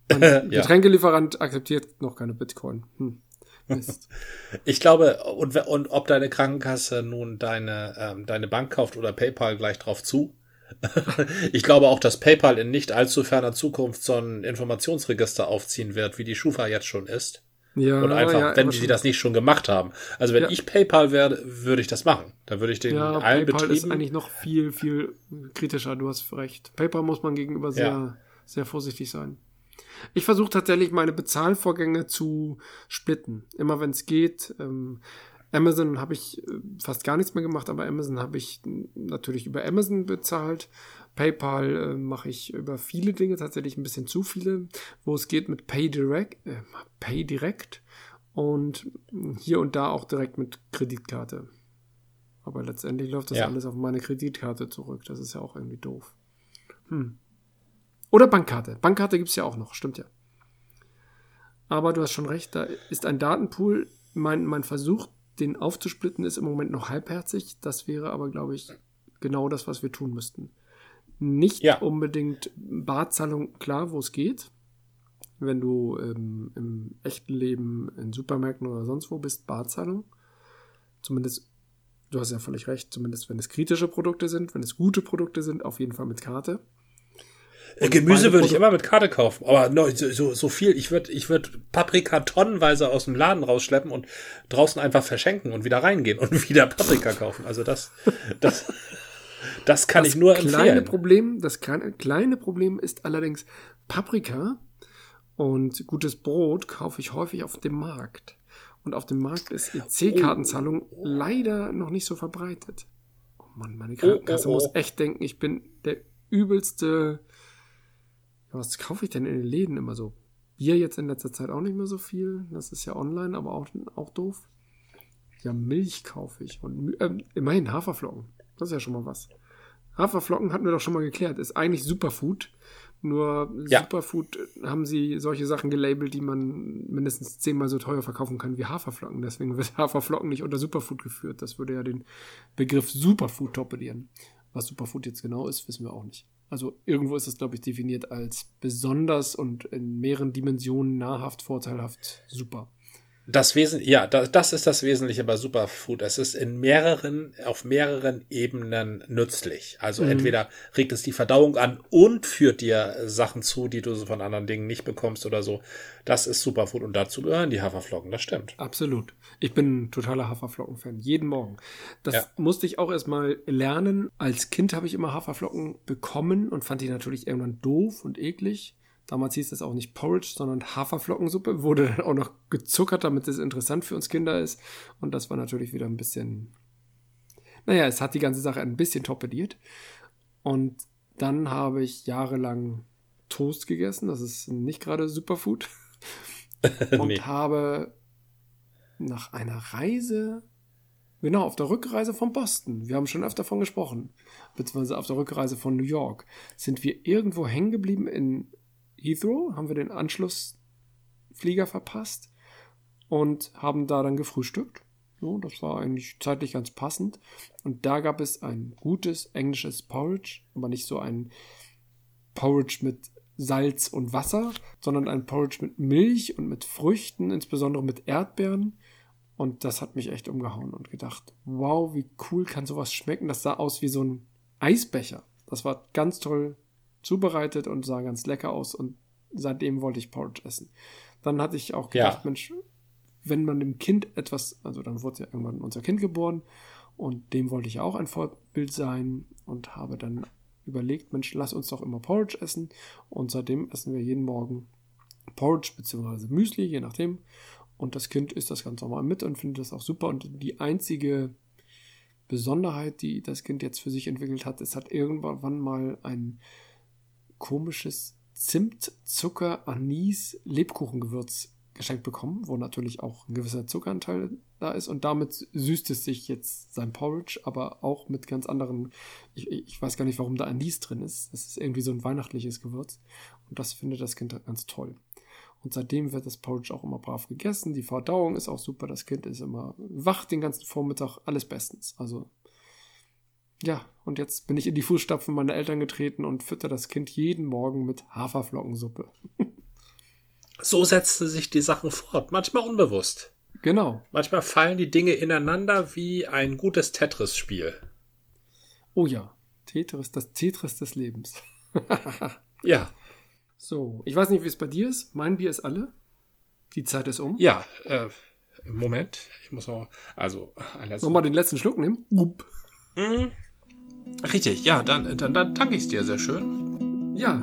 äh, mein. Getränkelieferant akzeptiert noch keine Bitcoin. Hm. Mist. Ich glaube, und, und ob deine Krankenkasse nun deine, ähm, deine Bank kauft oder PayPal gleich drauf zu. ich glaube auch, dass PayPal in nicht allzu ferner Zukunft so ein Informationsregister aufziehen wird, wie die Schufa jetzt schon ist. Ja, und einfach, ja, wenn sie das nicht schon gemacht haben. Also wenn ja. ich PayPal wäre, würde ich das machen. Da würde ich den ja, allen PayPal Betrieben. ist eigentlich noch viel, viel kritischer. Du hast recht. PayPal muss man gegenüber sehr, sehr vorsichtig sein. Ich versuche tatsächlich meine Bezahlvorgänge zu splitten. Immer wenn es geht. Ähm, Amazon habe ich äh, fast gar nichts mehr gemacht, aber Amazon habe ich natürlich über Amazon bezahlt. PayPal äh, mache ich über viele Dinge, tatsächlich ein bisschen zu viele, wo es geht mit Pay Direct, äh, Pay Direct und hier und da auch direkt mit Kreditkarte. Aber letztendlich läuft das ja. alles auf meine Kreditkarte zurück. Das ist ja auch irgendwie doof. Hm. Oder Bankkarte. Bankkarte gibt es ja auch noch, stimmt ja. Aber du hast schon recht, da ist ein Datenpool. Mein, mein Versuch, den aufzusplitten, ist im Moment noch halbherzig. Das wäre aber, glaube ich, genau das, was wir tun müssten. Nicht ja. unbedingt Barzahlung, klar, wo es geht. Wenn du ähm, im echten Leben in Supermärkten oder sonst wo bist, Barzahlung. Zumindest, du hast ja völlig recht, zumindest wenn es kritische Produkte sind, wenn es gute Produkte sind, auf jeden Fall mit Karte. Äh, Und Gemüse würde ich immer mit Karte kaufen, aber no, so, so viel. Ich würde ich würd Paprika tonnenweise aus dem Laden rausschleppen und draußen einfach verschenken und wieder reingehen und wieder Paprika kaufen. Also das, das. Das kann das ich nur kleine empfehlen. Problem, das kleine Problem ist allerdings Paprika und gutes Brot kaufe ich häufig auf dem Markt. Und auf dem Markt ist EC-Kartenzahlung oh. leider noch nicht so verbreitet. Oh Mann, meine Krankenkasse oh, oh, muss echt denken, ich bin der übelste. Was kaufe ich denn in den Läden immer so? Bier jetzt in letzter Zeit auch nicht mehr so viel. Das ist ja online, aber auch, auch doof. Ja, Milch kaufe ich. Und äh, immerhin Haferflocken. Das ist ja schon mal was. Haferflocken hatten wir doch schon mal geklärt. Ist eigentlich Superfood. Nur ja. Superfood haben sie solche Sachen gelabelt, die man mindestens zehnmal so teuer verkaufen kann wie Haferflocken. Deswegen wird Haferflocken nicht unter Superfood geführt. Das würde ja den Begriff Superfood torpedieren. Was Superfood jetzt genau ist, wissen wir auch nicht. Also irgendwo ist es, glaube ich, definiert als besonders und in mehreren Dimensionen nahrhaft, vorteilhaft, super. Das Wesen, ja, das, das ist das Wesentliche bei Superfood. Es ist in mehreren, auf mehreren Ebenen nützlich. Also mhm. entweder regt es die Verdauung an und führt dir Sachen zu, die du von anderen Dingen nicht bekommst oder so. Das ist Superfood und dazu gehören die Haferflocken, das stimmt. Absolut. Ich bin ein totaler Haferflocken-Fan, jeden Morgen. Das ja. musste ich auch erstmal lernen. Als Kind habe ich immer Haferflocken bekommen und fand die natürlich irgendwann doof und eklig. Damals hieß das auch nicht Porridge, sondern Haferflockensuppe. Wurde dann auch noch gezuckert, damit es interessant für uns Kinder ist. Und das war natürlich wieder ein bisschen. Naja, es hat die ganze Sache ein bisschen torpediert. Und dann habe ich jahrelang Toast gegessen. Das ist nicht gerade Superfood. Und nee. habe nach einer Reise, genau, auf der Rückreise von Boston, wir haben schon öfter davon gesprochen, beziehungsweise auf der Rückreise von New York, sind wir irgendwo hängen geblieben in Heathrow, haben wir den Anschlussflieger verpasst und haben da dann gefrühstückt. So, das war eigentlich zeitlich ganz passend. Und da gab es ein gutes englisches Porridge, aber nicht so ein Porridge mit Salz und Wasser, sondern ein Porridge mit Milch und mit Früchten, insbesondere mit Erdbeeren. Und das hat mich echt umgehauen und gedacht, wow, wie cool kann sowas schmecken. Das sah aus wie so ein Eisbecher. Das war ganz toll zubereitet und sah ganz lecker aus und seitdem wollte ich Porridge essen. Dann hatte ich auch gedacht, ja. Mensch, wenn man dem Kind etwas, also dann wurde ja irgendwann unser Kind geboren und dem wollte ich auch ein Vorbild sein und habe dann überlegt, Mensch, lass uns doch immer Porridge essen und seitdem essen wir jeden Morgen Porridge bzw. Müsli, je nachdem. Und das Kind isst das ganz normal mit und findet das auch super. Und die einzige Besonderheit, die das Kind jetzt für sich entwickelt hat, es hat irgendwann mal ein komisches Zimt, Zucker, Anis, Lebkuchengewürz geschenkt bekommen, wo natürlich auch ein gewisser Zuckeranteil da ist und damit süßt es sich jetzt sein Porridge, aber auch mit ganz anderen, ich, ich weiß gar nicht, warum da Anis drin ist. Das ist irgendwie so ein weihnachtliches Gewürz und das findet das Kind ganz toll. Und seitdem wird das Porridge auch immer brav gegessen. Die Verdauung ist auch super. Das Kind ist immer wach den ganzen Vormittag. Alles bestens. Also Ja, und jetzt bin ich in die Fußstapfen meiner Eltern getreten und fütter das Kind jeden Morgen mit Haferflockensuppe. So setzte sich die Sachen fort, manchmal unbewusst. Genau. Manchmal fallen die Dinge ineinander wie ein gutes Tetris-Spiel. Oh ja, Tetris, das Tetris des Lebens. Ja, So, ich weiß nicht, wie es bei dir ist. Mein Bier ist alle. Die Zeit ist um. ja, äh, Moment, ich muss noch, also, letztes Nochmal den letzten Schluck nehmen. Mhm. Richtig, ja, dann, dann, dann danke ich dir sehr schön. Ja,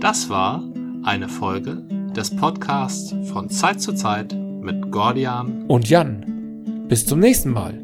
Das war eine Folge des Podcasts von Zeit zu Zeit mit Gordian und Jan. Bis zum nächsten Mal.